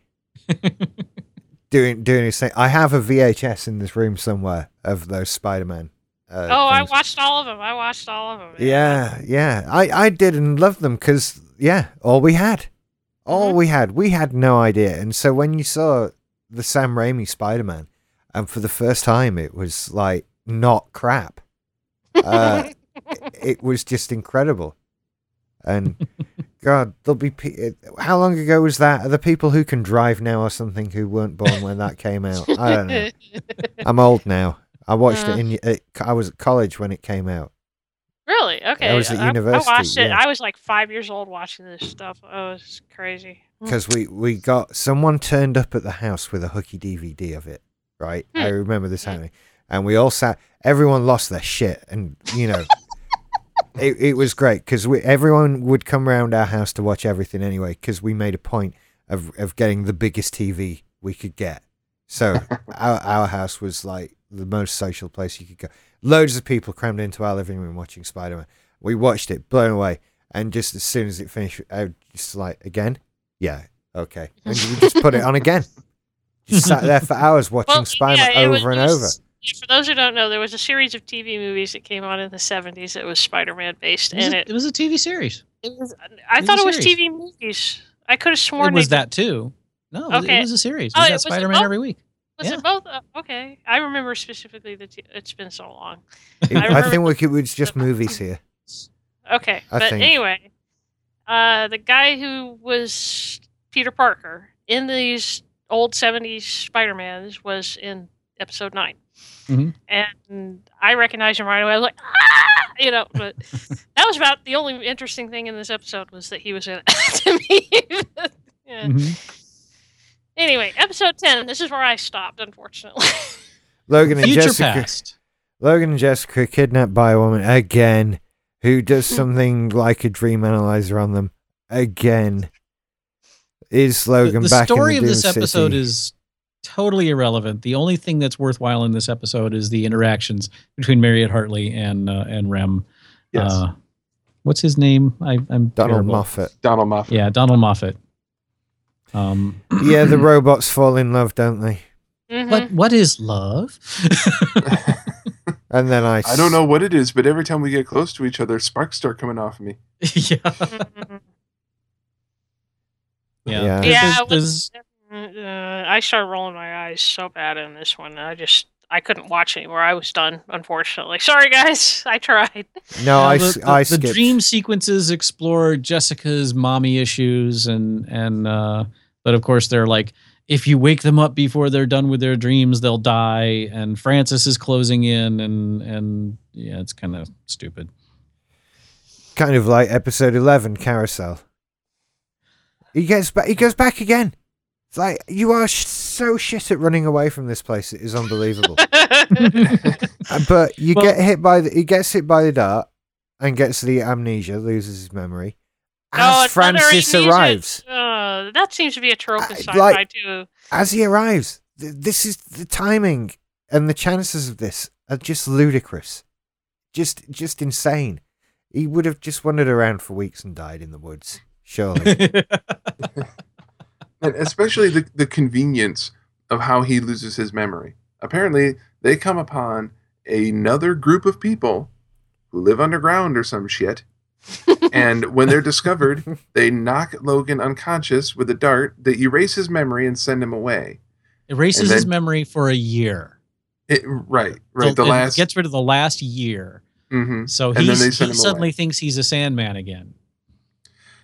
<laughs> doing doing his thing? I have a VHS in this room somewhere of those Spider Man. Uh, oh, I watched all of them. I watched all of them. Yeah, yeah, I I did and loved them because yeah, all we had, all Mhm. we had, we had no idea. And so when you saw the Sam Raimi Spider Man, and for the first time, it was like not crap. Uh, <laughs> it was just incredible. And God, there'll be pe- how long ago was that? Are the people who can drive now or something who weren't born when that came out? I don't know. <laughs> I'm old now. I watched Uh. it in. It, I was at college when it came out. Really? Okay. I was at I- university, I watched it. yeah. I was like five years old watching this stuff. Oh, it's crazy. because we we got someone turned up at the house with a hooky DVD of it. Right, Hmm. I remember this Hmm. happening, and we all sat. Everyone lost their shit, and you know, <laughs> it it was great because we everyone would come around our house to watch everything anyway because we made a point of of getting the biggest TV we could get. So <laughs> our our house was like the most social place you could go. Loads of people crammed into our living room watching Spider Man. We watched it, blown away, and just as soon as it finished, I was just like again, yeah, okay, and we just put it on again. <laughs> Just sat there for hours watching Well, Spider Man yeah, it was- over and over. For those who don't know, there was a series of TV movies that came on in the '70s that was Spider-Man based, It was, and a, it, it was a TV series. it was. I It thought was it was. TV movies. I could have sworn It was they that too. No, it was- Okay. it was a series. Oh, We it got Spider Man oh. every week. Was Yeah. it both? Uh, okay, I remember specifically that t- it's been so long. I, remember think we could, it's just movies here. Okay, I but think- anyway, uh, the guy who was Peter Parker in these old '70s Spider-Mans was in Episode 9 Mhm. and I recognized him right away. I was like, ah, you know. But <laughs> that was about the only interesting thing in this episode was that he was in it <laughs> to me. <laughs> yeah. Mhm. Anyway, Episode 10. This is where I stopped, unfortunately. Logan and Future Jessica. past. Logan and Jessica kidnapped by a woman again, who does Hmm. something like a dream analyzer on them again. Is The, Logan the back story in of the this Doom episode City? is totally irrelevant. The only thing that's worthwhile in this episode is the interactions between Mariette Hartley and uh, and Rem. Yes. Uh, what's his name? I, I'm Donald terrible. Moffat. Donald Moffat. Yeah, Donald Moffat. Um, Yeah, the <clears throat> robots fall in love, don't they? Mhm. what what is love? And then I. <laughs> I don't know what it is, but every time we get close to each other, sparks start coming off of me. <laughs> yeah, Yeah. Yeah. There's- Yeah, there's- Uh, I started rolling my eyes so bad in this one. I just I couldn't watch anymore. I was done, unfortunately. Sorry, guys. <laughs> I tried. No, Yeah, I, the, s- the- I the dream sequences explore Jessica's mommy issues and and uh but of course they're like if you wake them up before they're done with their dreams they'll die and Francis is closing in and and yeah it's kind of stupid. kind of like episode 11 carousel he gets back he goes back again. It's like you are sh- so shit at running away from this place it is unbelievable. <laughs> <laughs> Uh, but you Well- get hit by the he gets hit by the dart and gets the amnesia loses his memory as Oh, francis arrives. Uh, that seems to be a trope in sci-fi like- too. as he arrives th- this is the timing and the chances of this are just ludicrous. Just just insane. He would have just wandered around for weeks and died in the woods surely <laughs> And especially the, the convenience of how he loses his memory. Apparently, they come upon another group of people who live underground or some shit. and when they're discovered, <laughs> they knock Logan unconscious with a dart that erases his memory and send him away. Erases And his memory for a year. It, right, right. So the last. gets rid of the last year. Mhm. So And then he's, they he him suddenly away. thinks he's a Sandman again.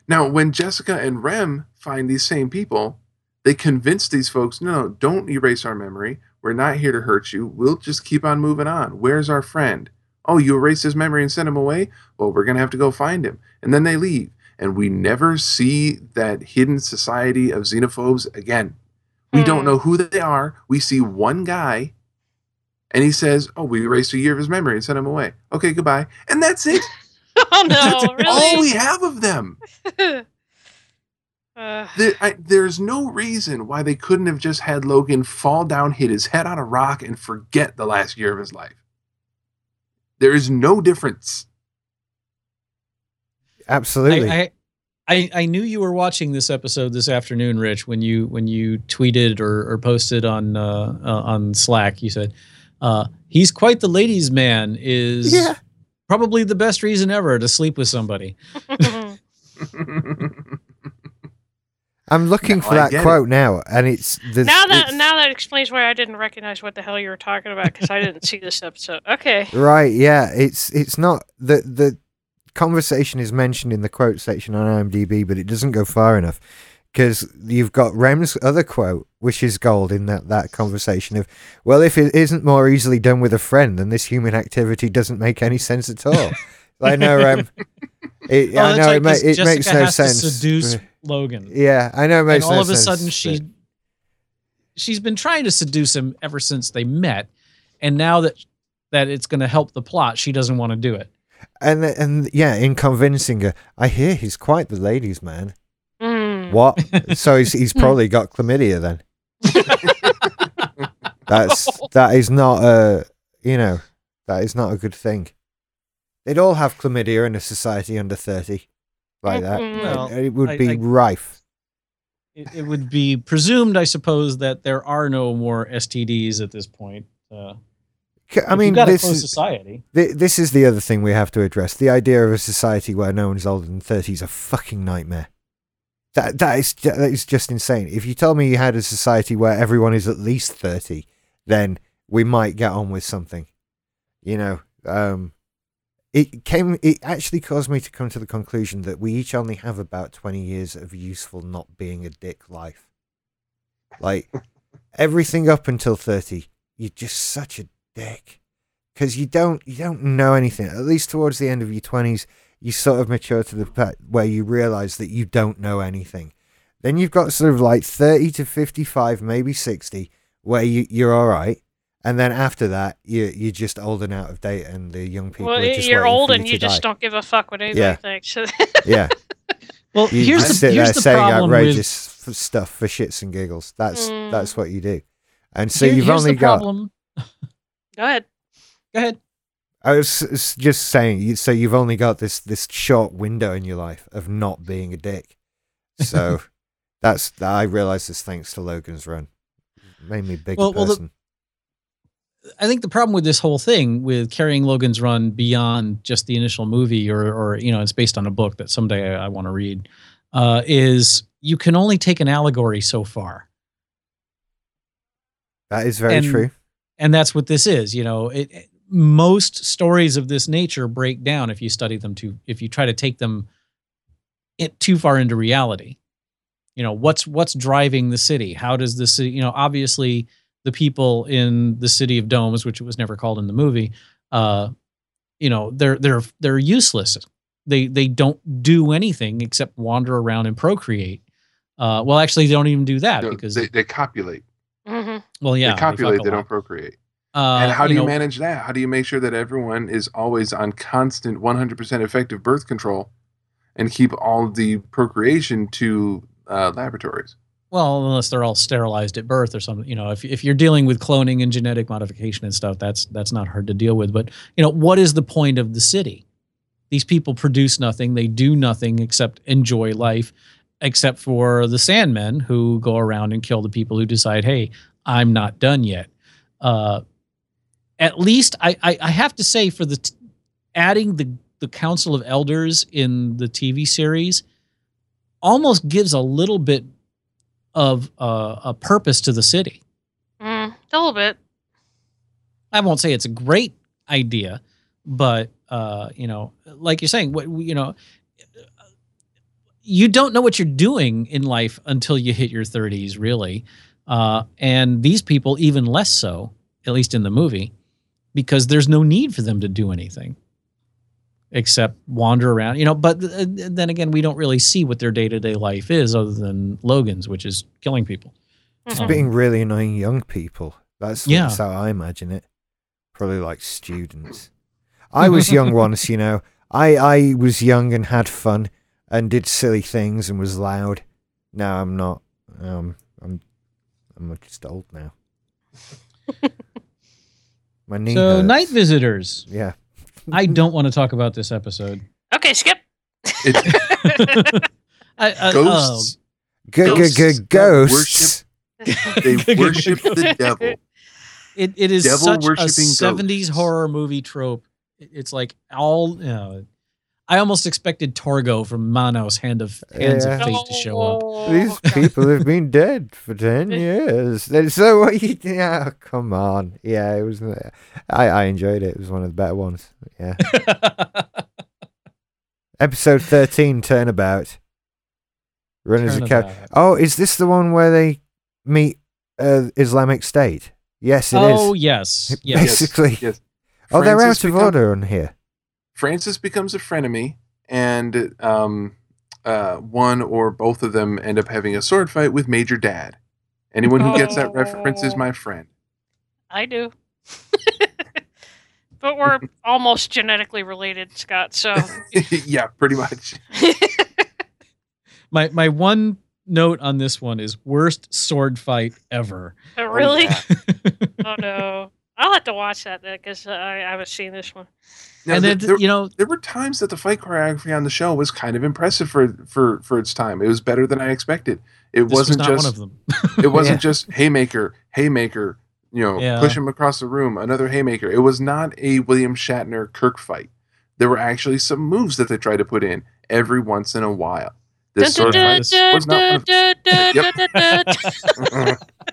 Now, when Jessica and Rem find these same people, they convince these folks, no, don't erase our memory. We're not here to hurt you. We'll just keep on moving on. Where's our friend? Oh, you erased his memory and sent him away? Well, we're going to have to go find him. And then they leave. And we never see that hidden society of xenophobes again. We don't Hmm. know who they are. We see one guy, and he says, Oh, we erased a year of his memory and sent him away. Okay, goodbye. And that's it. Oh <laughs> That's no, all we have of them. <laughs> uh, There, I, there's no reason why they couldn't have just had Logan fall down, hit his head on a rock, and forget the last year of his life. There is no difference. Absolutely. I, I, I I knew you were watching this episode this afternoon, Rich, when you when you tweeted or, or posted on uh, uh, on Slack. You said uh, he's quite the ladies' man. Is yeah. Probably the best reason ever to sleep with somebody. <laughs> I'm looking No, for I that get it. quote now, and it's the now that it's- now that explains why I didn't recognize what the hell you were talking about because I didn't see this episode. Okay. right. Yeah, it's it's not the the conversation is mentioned in the quote section on IMDb, but it doesn't go far enough because you've got Rem's other quote, which is gold in that that conversation of, well, if it isn't more easily done with a friend, then this human activity doesn't make any sense at all. <laughs> I know, Rem. It, Oh, I know right, it, ma- it Jessica makes no sense. Seduce Logan, Yeah, I know it makes and all no of a sense, sudden but- she she's been trying to seduce him ever since they met, and now that that it's going to help the plot, she doesn't want to do it. and and yeah, in convincing her, I hear he's quite the ladies' man. Mm. What? <laughs> so he's he's probably got chlamydia then. <laughs> That's that is not a you know that is not a good thing. They'd all have chlamydia in a society under thirty like that. Well, it, it would I- be I- rife. it, it would be presumed, I suppose, that there are no more STDs at this point. Uh, C- I if mean, got this is society. thi- this is the other thing we have to address. The idea of a society where no one's older than thirty is a fucking nightmare. That that is that is just insane. If you told me you had a society where everyone is at least thirty, then we might get on with something. You know, um, it came. It actually caused me to come to the conclusion that we each only have about twenty years of useful not being a dick life. Like <laughs> everything up until thirty, you're just such a dick because you don't you don't know anything. At least towards the end of your twenties, you sort of mature to the point where you realize that you don't know anything. Then you've got sort of like thirty to fifty-five, maybe sixty, where you you're all right. And then after that, you you're just old and out of date, and the young people well, are just you're old for and you you just die. don't give a fuck what anybody Yeah. thinks. <laughs> Yeah, Well, you here's just the sit here's there the saying problem with outrageous f- stuff for shits and giggles. That's Mm. that's what you do. And so here- you've here's only the got problem. Go ahead. Go ahead. I was just saying, so you've only got this this short window in your life of not being a dick. So <laughs> that's I realize this thanks to Logan's Run. Made me a bigger Well- well, the- person. I think the problem with this whole thing with carrying Logan's Run beyond just the initial movie, or or you know, it's based on a book that someday I, I want to read, uh, is you can only take an allegory so far, that is very and- true. and that's what this is. You know, it, it- most stories of this nature break down if you study them too, if you try to take them it too far into reality. You know, what's what's driving the city? How does the city? You know, obviously the people in the city of domes, which it was never called in the movie, uh, you know, they're they're they're useless. They they don't do anything except wander around and procreate. Uh, well, actually, they don't even do that No, because they, they copulate. hmm well, yeah, they copulate. fuck a They don't procreate. Uh, and how do you, know, manage that? How do you make sure that everyone is always on constant 100% effective birth control and keep all the procreation to uh, laboratories? Well, unless they're all sterilized at birth or something, you know, if if you're dealing with cloning and genetic modification and stuff, that's that's not hard to deal with. But you know, what is the point of the city? These people produce nothing; they do nothing except enjoy life, except for the Sandmen who go around and kill the people who decide, "Hey, I'm not done yet." Uh, at least I, I I have to say for the t- adding the the Council of Elders in the TV series almost gives a little bit of uh, a purpose to the city. Mm, a little bit. I won't say it's a great idea, but uh, you know, like you're saying, what you know, you don't know what you're doing in life until you hit your 30s, really. Uh, and these people, even less so, at least in the movie, because there's no need for them to do anything except wander around, you know. But uh, then again, we don't really see what their day to day life is other than Logan's, which is killing people. Mhm. Um, Being really annoying young people. That's, Yeah. that's how I imagine it. Probably like students. I was young <laughs> once, you know. I, I was young and had fun and did silly things and was loud. Now I'm not. Um, I'm I'm just old now. <laughs> My knee So, hurts. night visitors. Yeah. <laughs> I don't want to talk about this episode. Okay, skip. It, <laughs> I, I, ghosts. Go, go, Ghosts go, ghosts. <laughs> They worship the devil. oh, it, it is Devil such a worshipping 70s ghosts. horror movie trope. It's like all, you know, I almost expected Torgo from Manos Hand of Hands Yeah. of Fate to show up. These <laughs> people have been dead for ten years. So what you? Yeah, come on. Yeah, it was. I I enjoyed it. It was one of the better ones. Yeah. <laughs> Episode thirteen, turnabout. Runners of Cap. Oh, is this the one where they meet uh, Islamic State? Yes, it is. oh, yes. <laughs> Yes. Basically. Yes. Oh, they're out of become- order on here. Francis becomes a frenemy, and um, uh, one or both of them end up having a sword fight with Major Dad. Anyone who gets that reference is my friend. I do. <laughs> but we're <laughs> almost genetically related, Scott. So <laughs> yeah, pretty much. My, my one note on this one is worst sword fight ever. Oh, really? yeah. Oh no. I'll have to watch that then because I, I haven't seen this one. Now, and then, there, you know, there were times that the fight choreography on the show was kind of impressive for for for its time. It was better than I expected. It this was wasn't not just one of them. it <laughs> wasn't Yeah. just haymaker, haymaker, you know, Yeah. push him across the room, another haymaker. It was not a William Shatner Kirk fight. There were actually some moves that they tried to put in every once in a while. This sword dun, fight dun, was not one of- <laughs> <laughs>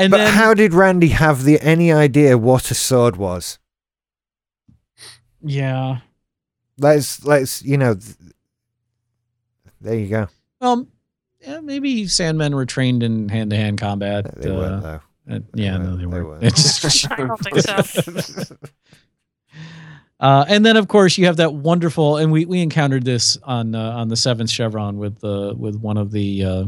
And But then how did Randy have the any idea what a sword was? yeah. Let's let's you know. th- there you go. Well, yeah, maybe Sandmen were trained in hand-to-hand combat. They uh, weren't though. uh, yeah, They no, they weren't. They weren't. weren't. <laughs> <laughs> I don't think so. <laughs> Uh, and then, of course, you have that wonderful, and we, we encountered this on uh, on the seventh chevron with uh, with one of the uh,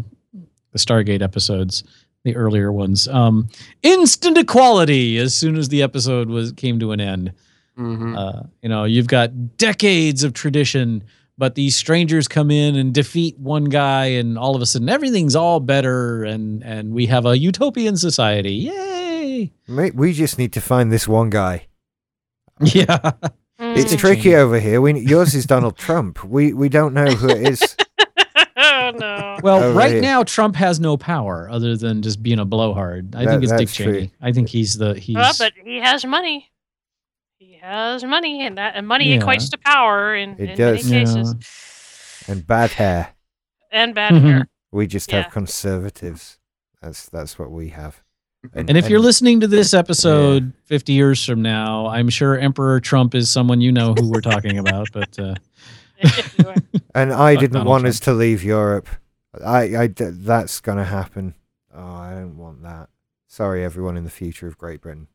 the Stargate episodes, the earlier ones. Um, instant equality as soon as the episode was came to an end. Mhm. Uh, you know, you've got decades of tradition, but these strangers come in and defeat one guy, and all of a sudden everything's all better, and and we have a utopian society. Yay! Mate, we just need to find this one guy. <laughs> Yeah. It's Mm. tricky over here. We yours is Donald Trump. We we don't know who it is. Oh no. Well, Over right here. now Trump has no power other than just being a blowhard. I That- think it's Dick that's true. Cheney. I think he's the he's. Well, but he has money. He has money, and that and money Yeah. equates to power in, It in does. many cases, And bad hair. and bad hair. <laughs> We just Yeah. have conservatives. That's that's what we have. And if you're listening to this episode 50 years from now, I'm sure Emperor Trump is someone you know who we're talking about. But uh, <laughs> and I didn't Donald want Trump. us to leave Europe. I that's gonna happen. Oh, I don't want that. Sorry, everyone in the future of Great Britain.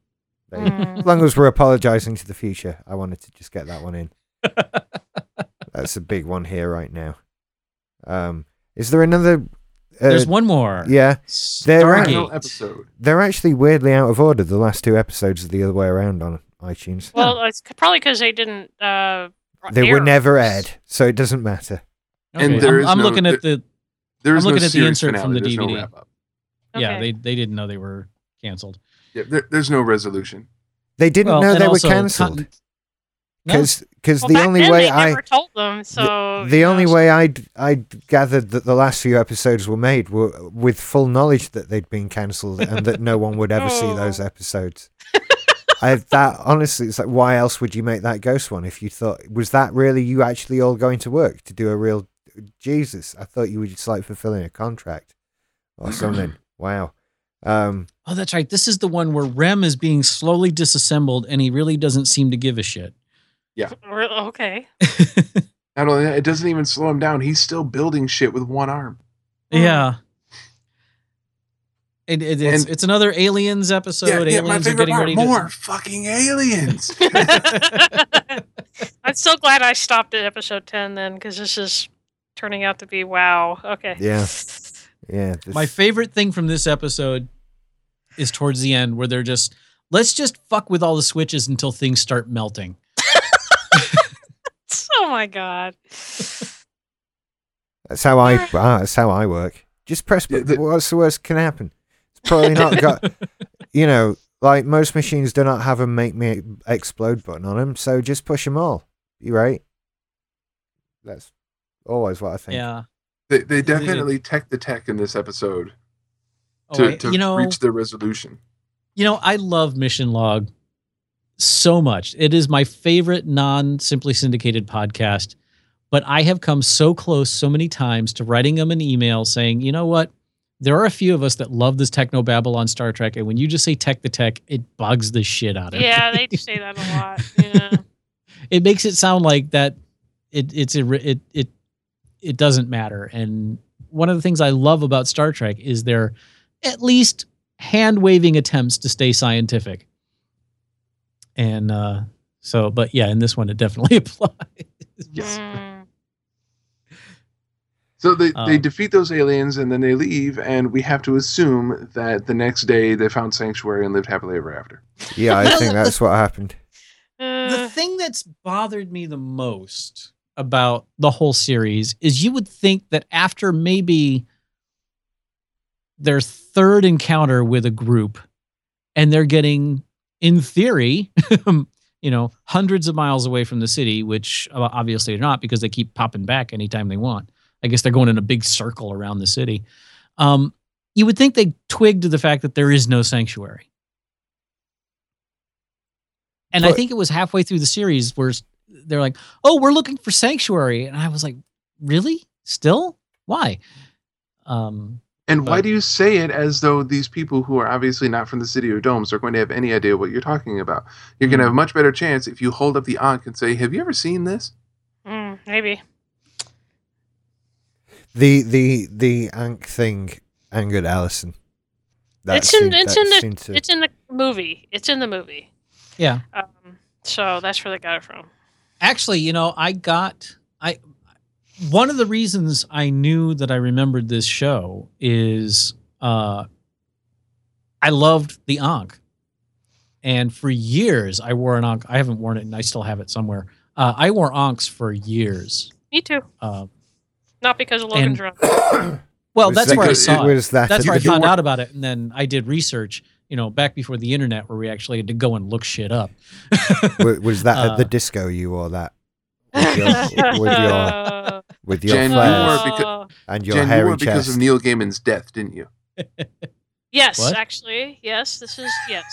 They- Mm. As long as we're apologising to the future, I wanted to just get that one in. <laughs> That's a big one here right now. Um, is there another? Uh, there's one more. yeah, They're right. Stargate. episode. they're actually weirdly out of order. The last two episodes are the other way around on iTunes. Well, it's c- probably because they didn't. Uh, They were air never those. aired, so it doesn't matter. And Okay, there I'm, is I'm no- looking at the. There I'm is no at the series insert from finale. the There's no DVD. wrap-up. Yeah, Okay. they they didn't know they were canceled. Yeah, there, there's no resolution. They didn't Well, know and they were also cancelled con- No? because Well, the back only then way they I never told them. So the you only know, way I I gathered that the last few episodes were made were with full knowledge that they'd been cancelled and that no one would ever see <laughs> those Oh. episodes. I that honestly, it's like why else would you make that ghost one if you thought was that really you actually all going to work to do a real Jesus? I thought you were just like fulfilling a contract or something. <laughs> wow. Um, Oh, that's right. This is the one where Rem is being slowly disassembled, and he really doesn't seem to give a shit. <laughs> Re- Okay. Not only that, it doesn't even slow him down. He's still building shit with one arm. Mm. Yeah. It, it, it's, And- it's another aliens episode. yeah, yeah, my aliens are favorite getting part. ready More fucking aliens. <laughs> I'm so glad I stopped at episode 10 then because this is turning out to be wow. Okay. Yeah. yeah. to. My favorite thing from this episode is towards the end where they're just let's just fuck with all the switches until things start melting. Oh my god. That's how I. ah, that's how I work. Just press. Yeah, the- what's the worst can happen? It's probably not got. <laughs> You know, like most machines do not have a make me explode button on them, so just push them all. You right? That's always what I think. yeah. they, they definitely tech the tech in this episode Oh, to, I- to you know, reach the resolution. You know, I love Mission Log so much. It is my favorite non simply syndicated podcast. But I have come so close so many times to writing them an email saying, you know what? There are a few of us that love this techno babble on Star Trek. And when you just say tech the tech, it bugs the shit out of me. Yeah, they say that a lot. <laughs> Yeah. it makes it sound like that it it's a, it it it doesn't matter. And one of the things I love about Star Trek is their at least hand waving attempts to stay scientific. And uh so but yeah, in this one it definitely <laughs> applies. Yes. Mm. <laughs> So they, they Um, defeat those aliens and then they leave, and we have to assume that the next day they found sanctuary and lived happily ever after. Yeah, I think <laughs> that's what happened. the Uh, thing that's bothered me the most about the whole series is you would think that after maybe their third encounter with a group and they're getting in theory <laughs> you know hundreds of miles away from the city which uh, obviously they're not because they keep popping back anytime they want i guess they're going in a big circle around the city um, you would think they twig to the fact that there is no sanctuary and I think it was halfway through the series where they're like, "Oh, we're looking for sanctuary," and I was like, "Really? Still? Why?" Um, And why do you say it as though these people who are obviously not from the city or domes are going to have any idea what you're talking about? You're going to Mm. have a much better chance if you hold up the Ankh and say, "Have you ever seen this?" Mm, maybe. The the the Ankh thing angered Allison. That It's in- seemed- it's in the- to- It's in the movie. It's in the movie. yeah. Um, so that's where they got it from. Actually, you know, I got I one of the reasons I knew that I remembered this show is uh I loved the Ankh. And for years I wore an Ankh. I haven't worn it and I still have it somewhere. Uh, I wore Ankhs for years. Me too. Uh, Not because of Logan's Run. <coughs> well, Was that's that where I saw it it. was that That's where I found out about it, and then I did research. You know, back before the internet, where we actually had to go and look shit up. was that at the Uh, disco you wore that with your with your, <laughs> with your Jen, you flares wore because- uh, and your Jen, you were because chest? of Neil Gaiman's death, didn't you? <laughs> yes, What? actually, yes. This is yes.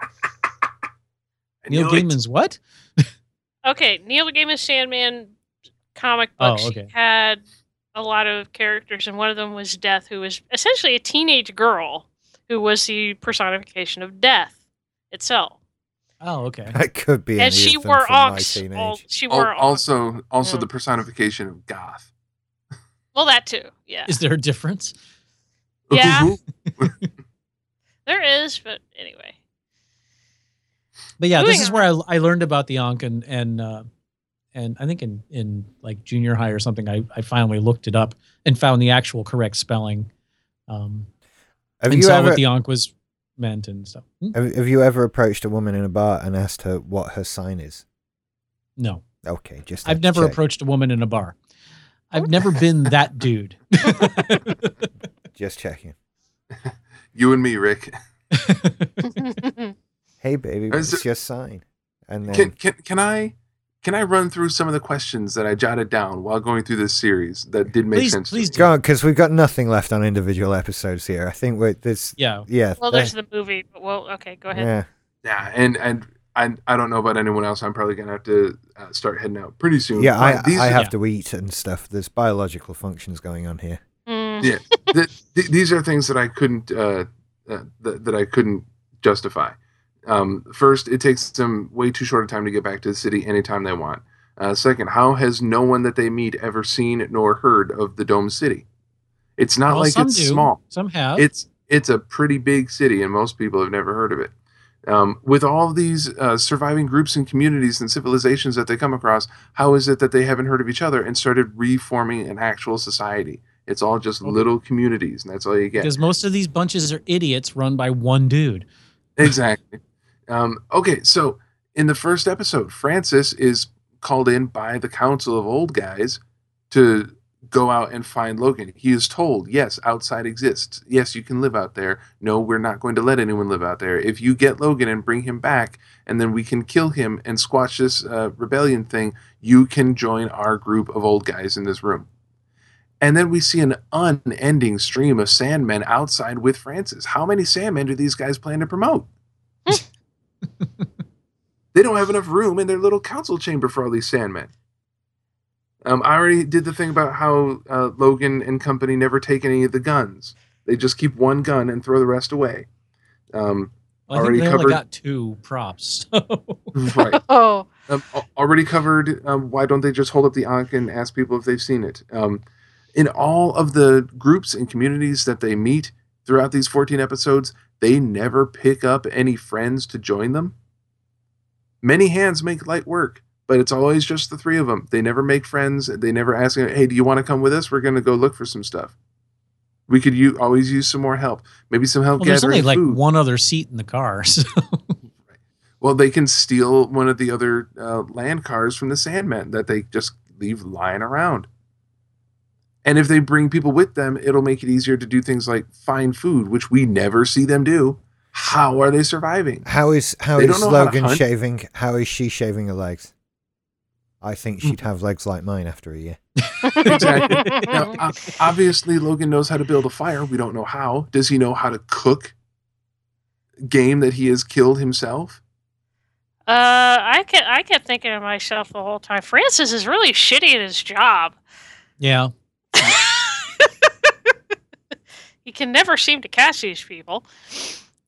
<laughs> Neil knew it. Gaiman's what? <laughs> Okay, Neil Gaiman's Sandman comic Oh, books okay. had a lot of characters, and one of them was Death, who was essentially a teenage girl who was the personification of death itself. Oh, okay. <laughs> That could be. and she of wore from my ankhs. All, she wore ankhs. also, also Yeah. the personification of goth. Well, that too. Yeah, Is there a difference? Yeah. <laughs> there is, but anyway. But yeah, this Moving is where I, I learned about the Ankh and and uh, and I think in in like junior high or something, I I finally looked it up and found the actual correct spelling. Um, have and you saw ever what the Ankh was meant and stuff. Hmm? have, have you ever approached a woman in a bar and asked her what her sign is? No, Okay, just I've never check. approached a woman in a bar. I've never been that dude. <laughs> Just checking. <laughs> You and me, Rick. <laughs> Hey, baby, what's it- your sign? And then Can, can can I can I run through some of the questions that I jotted down while going through this series that did make please, sense? to please go on, because we've got nothing left on individual episodes here. I think we're this. Yeah, Yeah. well, there's the movie. But well, okay, go ahead. yeah. Yeah, and and I I don't know about anyone else. I'm probably gonna have to uh, start heading out pretty soon. Yeah, I, these I have Yeah. to eat and stuff. There's biological functions going on here. Mm. Yeah. th- th- these are things that I couldn't uh, uh, that, that I couldn't justify. Um, first, it takes them way too short a time to get back to the city anytime they want. Uh, second, how has no one that they meet ever seen nor heard of the Dome City? It's not Well, like it's do. small. Some have. It's it's a pretty big city, and most people have never heard of it. Um, with all these uh, surviving groups and communities and civilizations that they come across, how is it that they haven't heard of each other and started reforming an actual society? It's all just Well, little communities, and that's all you get. because most of these bunches are idiots run by one dude. exactly. Um, okay, so in the first episode, Francis is called in by the Council of Old Guys to go out and find Logan. He is told, yes, outside exists. Yes, you can live out there. No, we're not going to let anyone live out there. If you get Logan and bring him back, and then we can kill him and squash this uh, rebellion thing, you can join our group of old guys in this room. And then we see an unending stream of Sandmen outside with Francis. How many Sandmen do these guys plan to promote? <laughs> they don't have enough room in their little council chamber for all these Sandmen. Um, I already did the thing about how uh, Logan and company never take any of the guns. They just keep one gun and throw the rest away. Um, Well, I think Already they covered- only got two props. <laughs> so- right. <laughs> Oh, um, already covered. Um, why don't they just hold up the Ankh and ask people if they've seen it? Um, in all of the groups and communities that they meet throughout these 14 episodes, they never pick up any friends to join them. Many hands make light work, but it's always just the three of them. They never make friends. They never ask, "Hey, do you want to come with us? We're going to go look for some stuff." We could u- always use some more help. Maybe some help well, there's only like food. one other seat in the car. <laughs> So. Well, they can steal one of the other uh, land cars from the Sandmen that they just leave lying around. And if they bring people with them, it'll make it easier to do things like find food, which we never see them do. How are they surviving? How is how They is don't how Logan shaving? How is she shaving her legs? I think Hmm. she'd have legs like mine after a year. <laughs> Exactly. Now, <laughs> obviously, Logan knows how to build a fire. We don't know how. Does he know how to cook game that he has killed himself? I kept I kept thinking to myself the whole time. Francis is really shitty at his job. Yeah. <laughs> he can never seem to catch these people.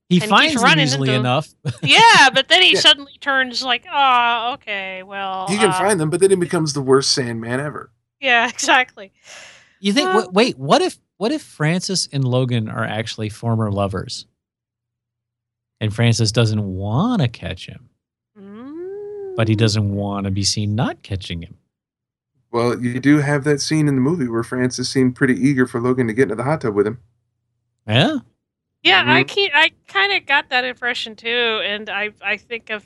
He And finds them easily into- enough. <laughs> Yeah, but then he Yeah. suddenly turns like, oh, okay, well, He can uh, find them, but then he becomes the worst Sandman ever. Yeah, <laughs> exactly. You think? Uh, wh- wait, what if what if Francis and Logan are actually former lovers, and Francis doesn't want to catch him, but he Mm. doesn't want to be seen not catching him? Well, you do have that scene in the movie where Francis seemed pretty eager for Logan to get into the hot tub with him. Yeah. Yeah, I Mhm. keep, I kind of got that impression too, and I I think of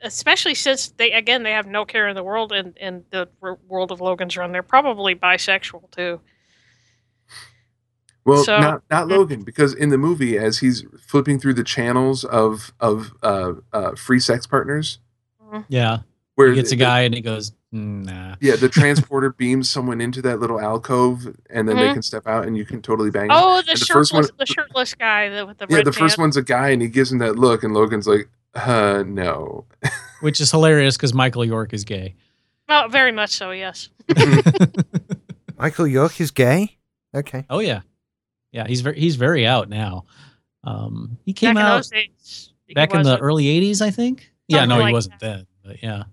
especially since they again they have no care in the world and in the r- world of Logan's Run, they're probably bisexual too. Well, So- not not Mm. Logan, because in the movie, as he's flipping through the channels of of uh, uh, free sex partners, Yeah. where He gets a the- guy and he goes, "Mm, nah. yeah, the <laughs> transporter beams someone into that little alcove, and then they Mhm. can step out, and you can totally bang. them. Oh, the, the shirtless, one- the shirtless guy the, with the yeah, the first pants. one's a guy, and he gives him that look, and Logan's like, uh, no. <laughs> Which is hilarious because Michael York is gay. Oh, very much so. Yes. <laughs> Michael York is gay. Okay. Oh yeah, yeah. He's very he's very out now. Um, he came Back in out those days, he back in the wasn't. early '80s, I think. Yeah, Something no, he wasn't that. then. But yeah,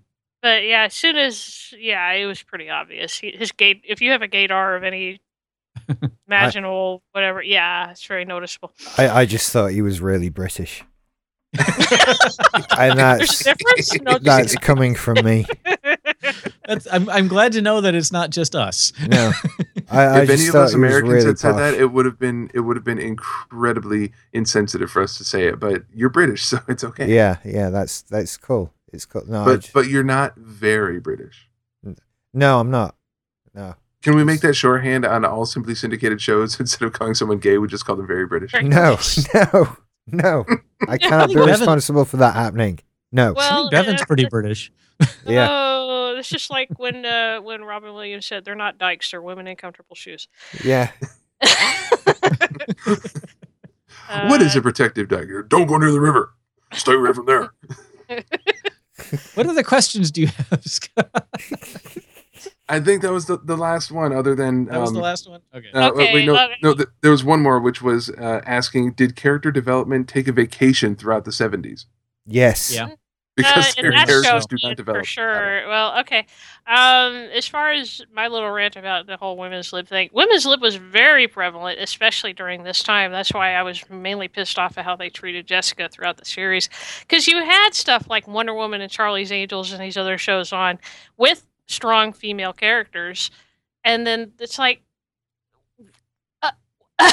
But yeah, as soon as yeah, it was pretty obvious. He, his gate. If you have a gaydar of any <laughs> imaginable whatever, yeah, it's very noticeable. I, I just thought he was really British. <laughs> and that's a difference. No, that's coming from me. <laughs> That's, I'm I'm glad to know that it's not just us. No, I, I if any of thought us Americans really had said posh. that, it would have been it would have been incredibly insensitive for us to say it. But you're British, so it's okay. Yeah, yeah, that's that's cool. It's cool. No, But j- but you're not very British. no, I'm not. No, Can we make that shorthand on all simply syndicated shows <laughs> instead of calling someone gay? We just call them very British. No, <laughs> no, no. I <laughs> cannot be responsible for that happening. No. I Well, think Bevan's uh, pretty British. yeah. Oh, it's just like when uh, when Robin Williams said they're not dykes, they're women in comfortable shoes. Yeah. what is Uh, a protective dagger? Don't go near the river. Stay away from there. What other questions do you have, Scott? I think that was the, the last one, other than That was um, the last one. Okay. Uh, Okay, wait, no, let no. Th- there was one more, which was uh, asking, did character development take a vacation throughout the seventies? Yes. Yeah. Because uh, their that characters do not develop. for sure. Well, okay. Um, as far as my little rant about the whole women's lib thing, women's lib was very prevalent, especially during this time. That's why I was mainly pissed off at how they treated Jessica throughout the series, because you had stuff like Wonder Woman and Charlie's Angels and these other shows on with strong female characters, and then it's like. Uh, <laughs>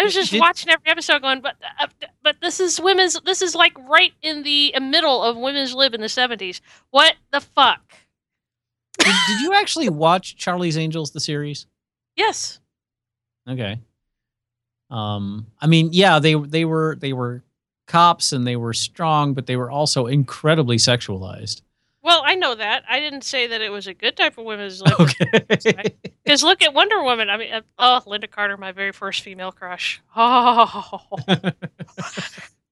I was just Did- watching every episode, going, but uh, but this is women's. This is like right in the middle of women's lib in the seventies. What the fuck? Did, did you actually watch Charlie's Angels, the series? Yes. Okay. Um, I mean, yeah, they they were they were cops and they were strong, but they were also incredibly sexualized. Well, I know that. I didn't say that it was a good type of women's <laughs> lib. Okay. Because look at Wonder Woman. I mean, uh, oh, Lynda Carter, my very first female crush. Oh,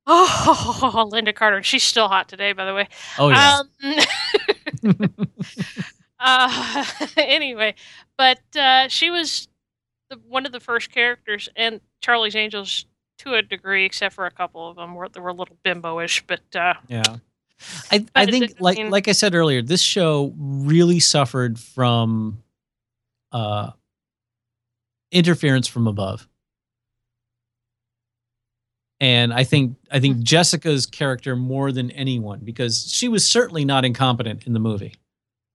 oh, <laughs> Lynda Carter. She's still hot today, by the way. oh yeah. Um, <laughs> uh, anyway, but uh, she was the, one of the first characters, and Charlie's Angels to a degree, except for a couple of them were they were a little bimbo-ish. But uh, Yeah. I, I think like mean- like I said earlier, this show really suffered from uh interference from above. And I think I think Hmm. Jessica's character more than anyone because she was certainly not incompetent in the movie.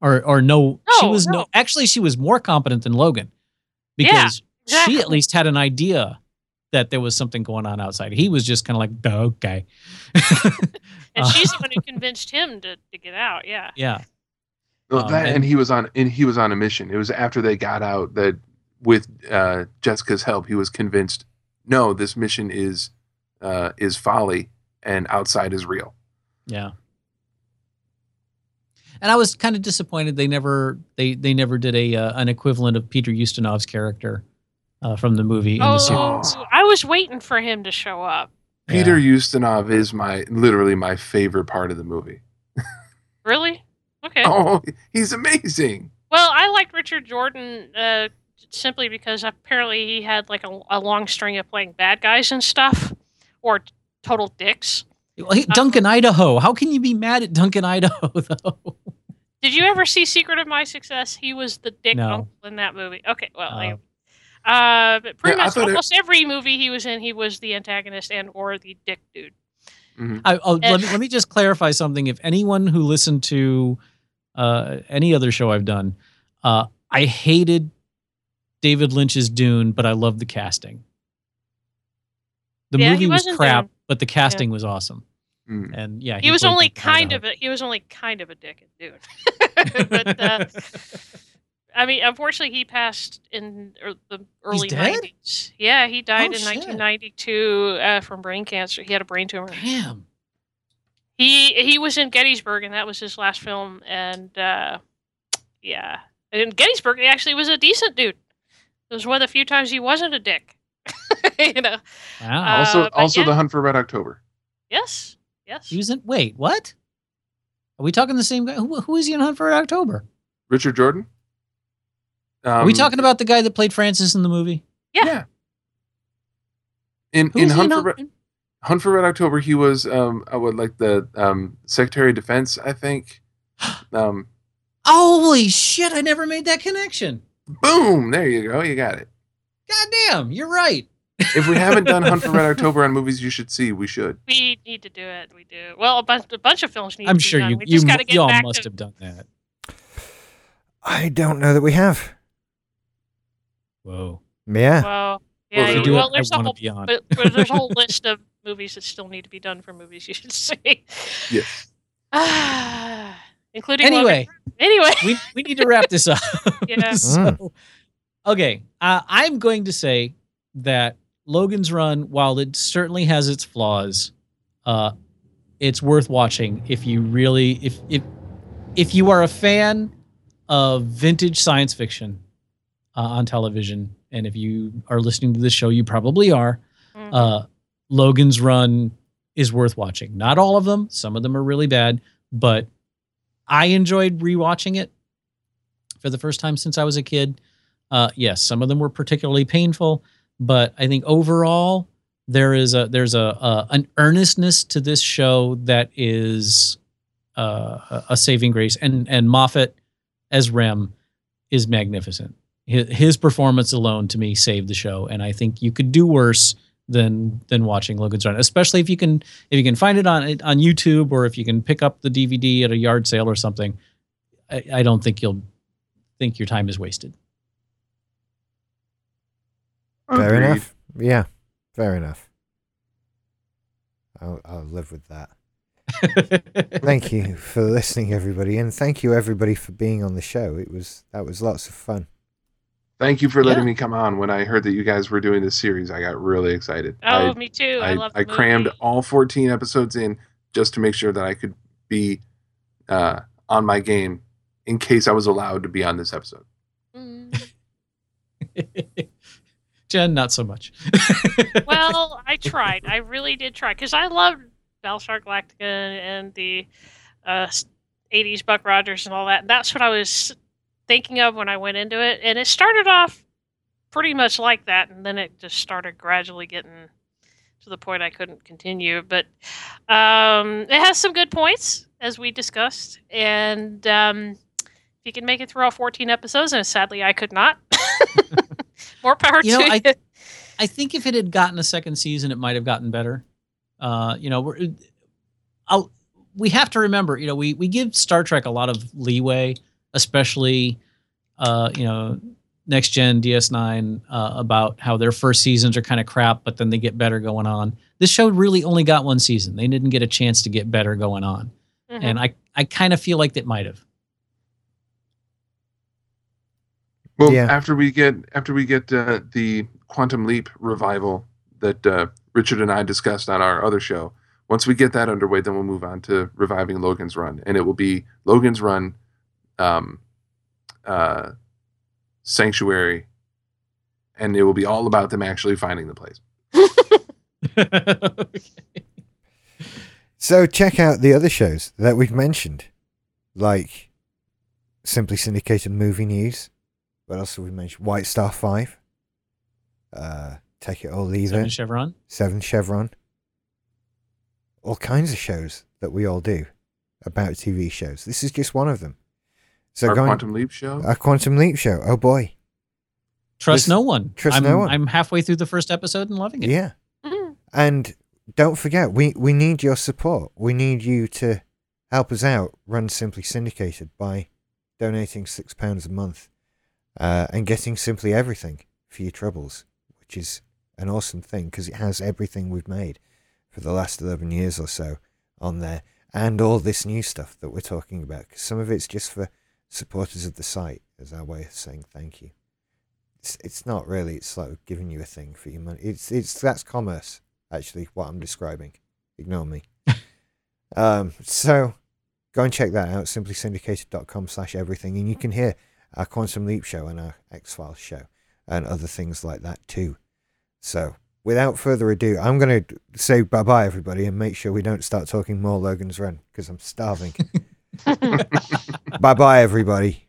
Or or no, she was no. no. actually she was more competent than Logan Yeah, because she at least had an idea that there was something going on outside. He was just kind of like, "Duh, okay. <laughs> and she's the <laughs> one who convinced him to, to get out. Yeah. yeah. Well, Um, that, and- and he was on and he was on a mission. It was after they got out that with uh, Jessica's help, he was convinced. No, this mission is uh, is folly, and outside is real. Yeah. And I was kind of disappointed they never they they never did a uh, an equivalent of Peter Ustinov's character uh, from the movie in the Oh, series. I was waiting for him to show up. Peter Yeah. Ustinov is my literally my favorite part of the movie. Really? Okay. <laughs> Oh, he's amazing. Well, I liked Richard Jordan uh, simply because apparently he had like a, a long string of playing bad guys and stuff, or total dicks. Well, hey, Duncan, Idaho. How can you be mad at Duncan, Idaho, <laughs> though? Did you ever see Secret of My Success? He was the dick No. uncle in that movie. Okay, well, Oh. Anyway. uh, pretty Yeah, much thought it- almost every movie he was in, he was the antagonist and or the dick dude. Mhm. I, I'll, let, me, let me just clarify something. If anyone who listened to uh, any other show I've done, uh, I hated David Lynch's Dune, but I loved the casting. The Yeah, movie was was crap, Dune. but the casting was awesome. Mm. And yeah, He, was only kind of a he was only kind of a dick in Dune. <laughs> but uh, I mean, unfortunately, he passed in er, the early dead? 90s. Yeah, he died Oh, in shit. 1992 uh, from brain cancer. He had a brain tumor. Damn. He he was in Gettysburg, and that was his last film. And uh, yeah, and in Gettysburg, he actually was a decent dude. It was one of the few times he wasn't a dick. <laughs> you know. Wow. Uh, also, also yeah. the Hunt for Red October. Yes. Yes. he was in. Wait, what? Are we talking the same guy? Who, who is he in Hunt for Red October? Richard Jordan. Are we Um, talking about the guy that played Francis in the movie? Yeah. Yeah. In Who in Hunt for Red, Hunt- Hunt for Red October, he was um I would like the um Secretary of Defense, I think. <gasps> Um, Holy shit! I never made that connection. boom! There you go. You got it. God damn, you're right. If we haven't done Hunt for Red <laughs> October on movies you should see, we should. We need to do it. We do. Well, a bunch, a bunch of films need I'm to be sure done. you We you, just got to get you all back must to have done that. I don't know that we have. Whoa. Yeah. Well, Well, yeah. if If you you you- do well, there's I a want whole, be on. but, but there's a whole <laughs> list of movies that still need to be done for movies you should <laughs> see, Yes. <sighs> including Logan. Anyway, Anyway, we, we need to wrap this up. <laughs> Yeah. so, okay, uh, I'm going to say that Logan's Run, while it certainly has its flaws, uh, it's worth watching if you really if if if you are a fan of vintage science fiction uh, on television, and if you are listening to this show, you probably are. Mhm. Uh, Logan's Run is worth watching. Not all of them; some of them are really bad, but I enjoyed rewatching it for the first time since I was a kid. Uh, yes, some of them were particularly painful, but I think overall there is a there's a, a an earnestness to this show that is uh, a- a saving grace, and and Moffat as Rem is magnificent. His, his performance alone to me saved the show, and I think you could do worse than than watching Logan's Run, especially if you can if you can find it on on YouTube or if you can pick up the DVD at a yard sale or something. I, I don't think you'll think your time is wasted. Fair Agreed. enough. Yeah. Fair enough. I'll, I'll live with that. <laughs> Thank you for listening, everybody, and thank you everybody for being on the show. It was that was lots of fun. Thank you for letting Yeah. me come on. When I heard that you guys were doing this series, I got really excited. oh, I, me too. I, I, love. I the crammed movie. all 14 episodes in just to make sure that I could be uh, on my game in case I was allowed to be on this episode. Mm. <laughs> Jenn, not so much. <laughs> well, I tried. I really did try because I loved Battlestar Galactica and the uh, 80s Buck Rogers and all that. And that's what I was thinking of when I went into it. And it started off pretty much like that. And then it just started gradually getting to the point I couldn't continue. But um, it has some good points, as we discussed. And um, if you can make it through all 14 episodes, and sadly I could not. <laughs> More power You know, to I- you. I think if it had gotten a second season, it might have gotten better. Uh, you know, we're, I'll, we have to remember, you know, we we give Star Trek a lot of leeway, especially, uh, you know, next gen DS9 uh, about how their first seasons are kind of crap, but then they get better going on. This show really only got one season; they didn't get a chance to get better going on, Mhm. and I I kind of feel like that might have. Well, Yeah. after we get after we get uh, the Quantum Leap revival that uh, Richard and I discussed on our other show, once we get that underway, then we'll move on to reviving Logan's Run, and it will be Logan's Run, um, uh, Sanctuary, and it will be all about them actually finding the place. <laughs> Okay. So check out the other shows that we've mentioned, like Simply Syndicated Movie News. What else have we mentioned? White Star Five. Uh, Take It or Leave Seven It. Chevron. Seven Chevron. All kinds of shows that we all do about TV shows. This is just one of them. So Our go on- Quantum Leap show. a Quantum Leap show. Oh boy, Trust Just no one. trust I'm, no one. I'm halfway through the first episode and loving it. yeah. Mhm. And don't forget, we, we need your support. We need you to help us out, run Simply Syndicated by donating £6 a month uh, and getting simply everything for your troubles, which is an awesome thing because it has everything we've made for the last 11 years or so on there and all this new stuff that we're talking about. 'Cause some of it's just for supporters of the site as our way of saying thank you. It's, it's not really, it's like giving you a thing for your money. It's, it's, that's commerce actually what I'm describing. Ignore me. <laughs> um, so go and check that out, simplysyndicated.com slash everything, and you can hear our Quantum Leap show and our X Files show and other things like that too. So without further ado, I'm going to say bye bye everybody and make sure we don't start talking more Logan's Run because I'm starving. <laughs> bye bye everybody.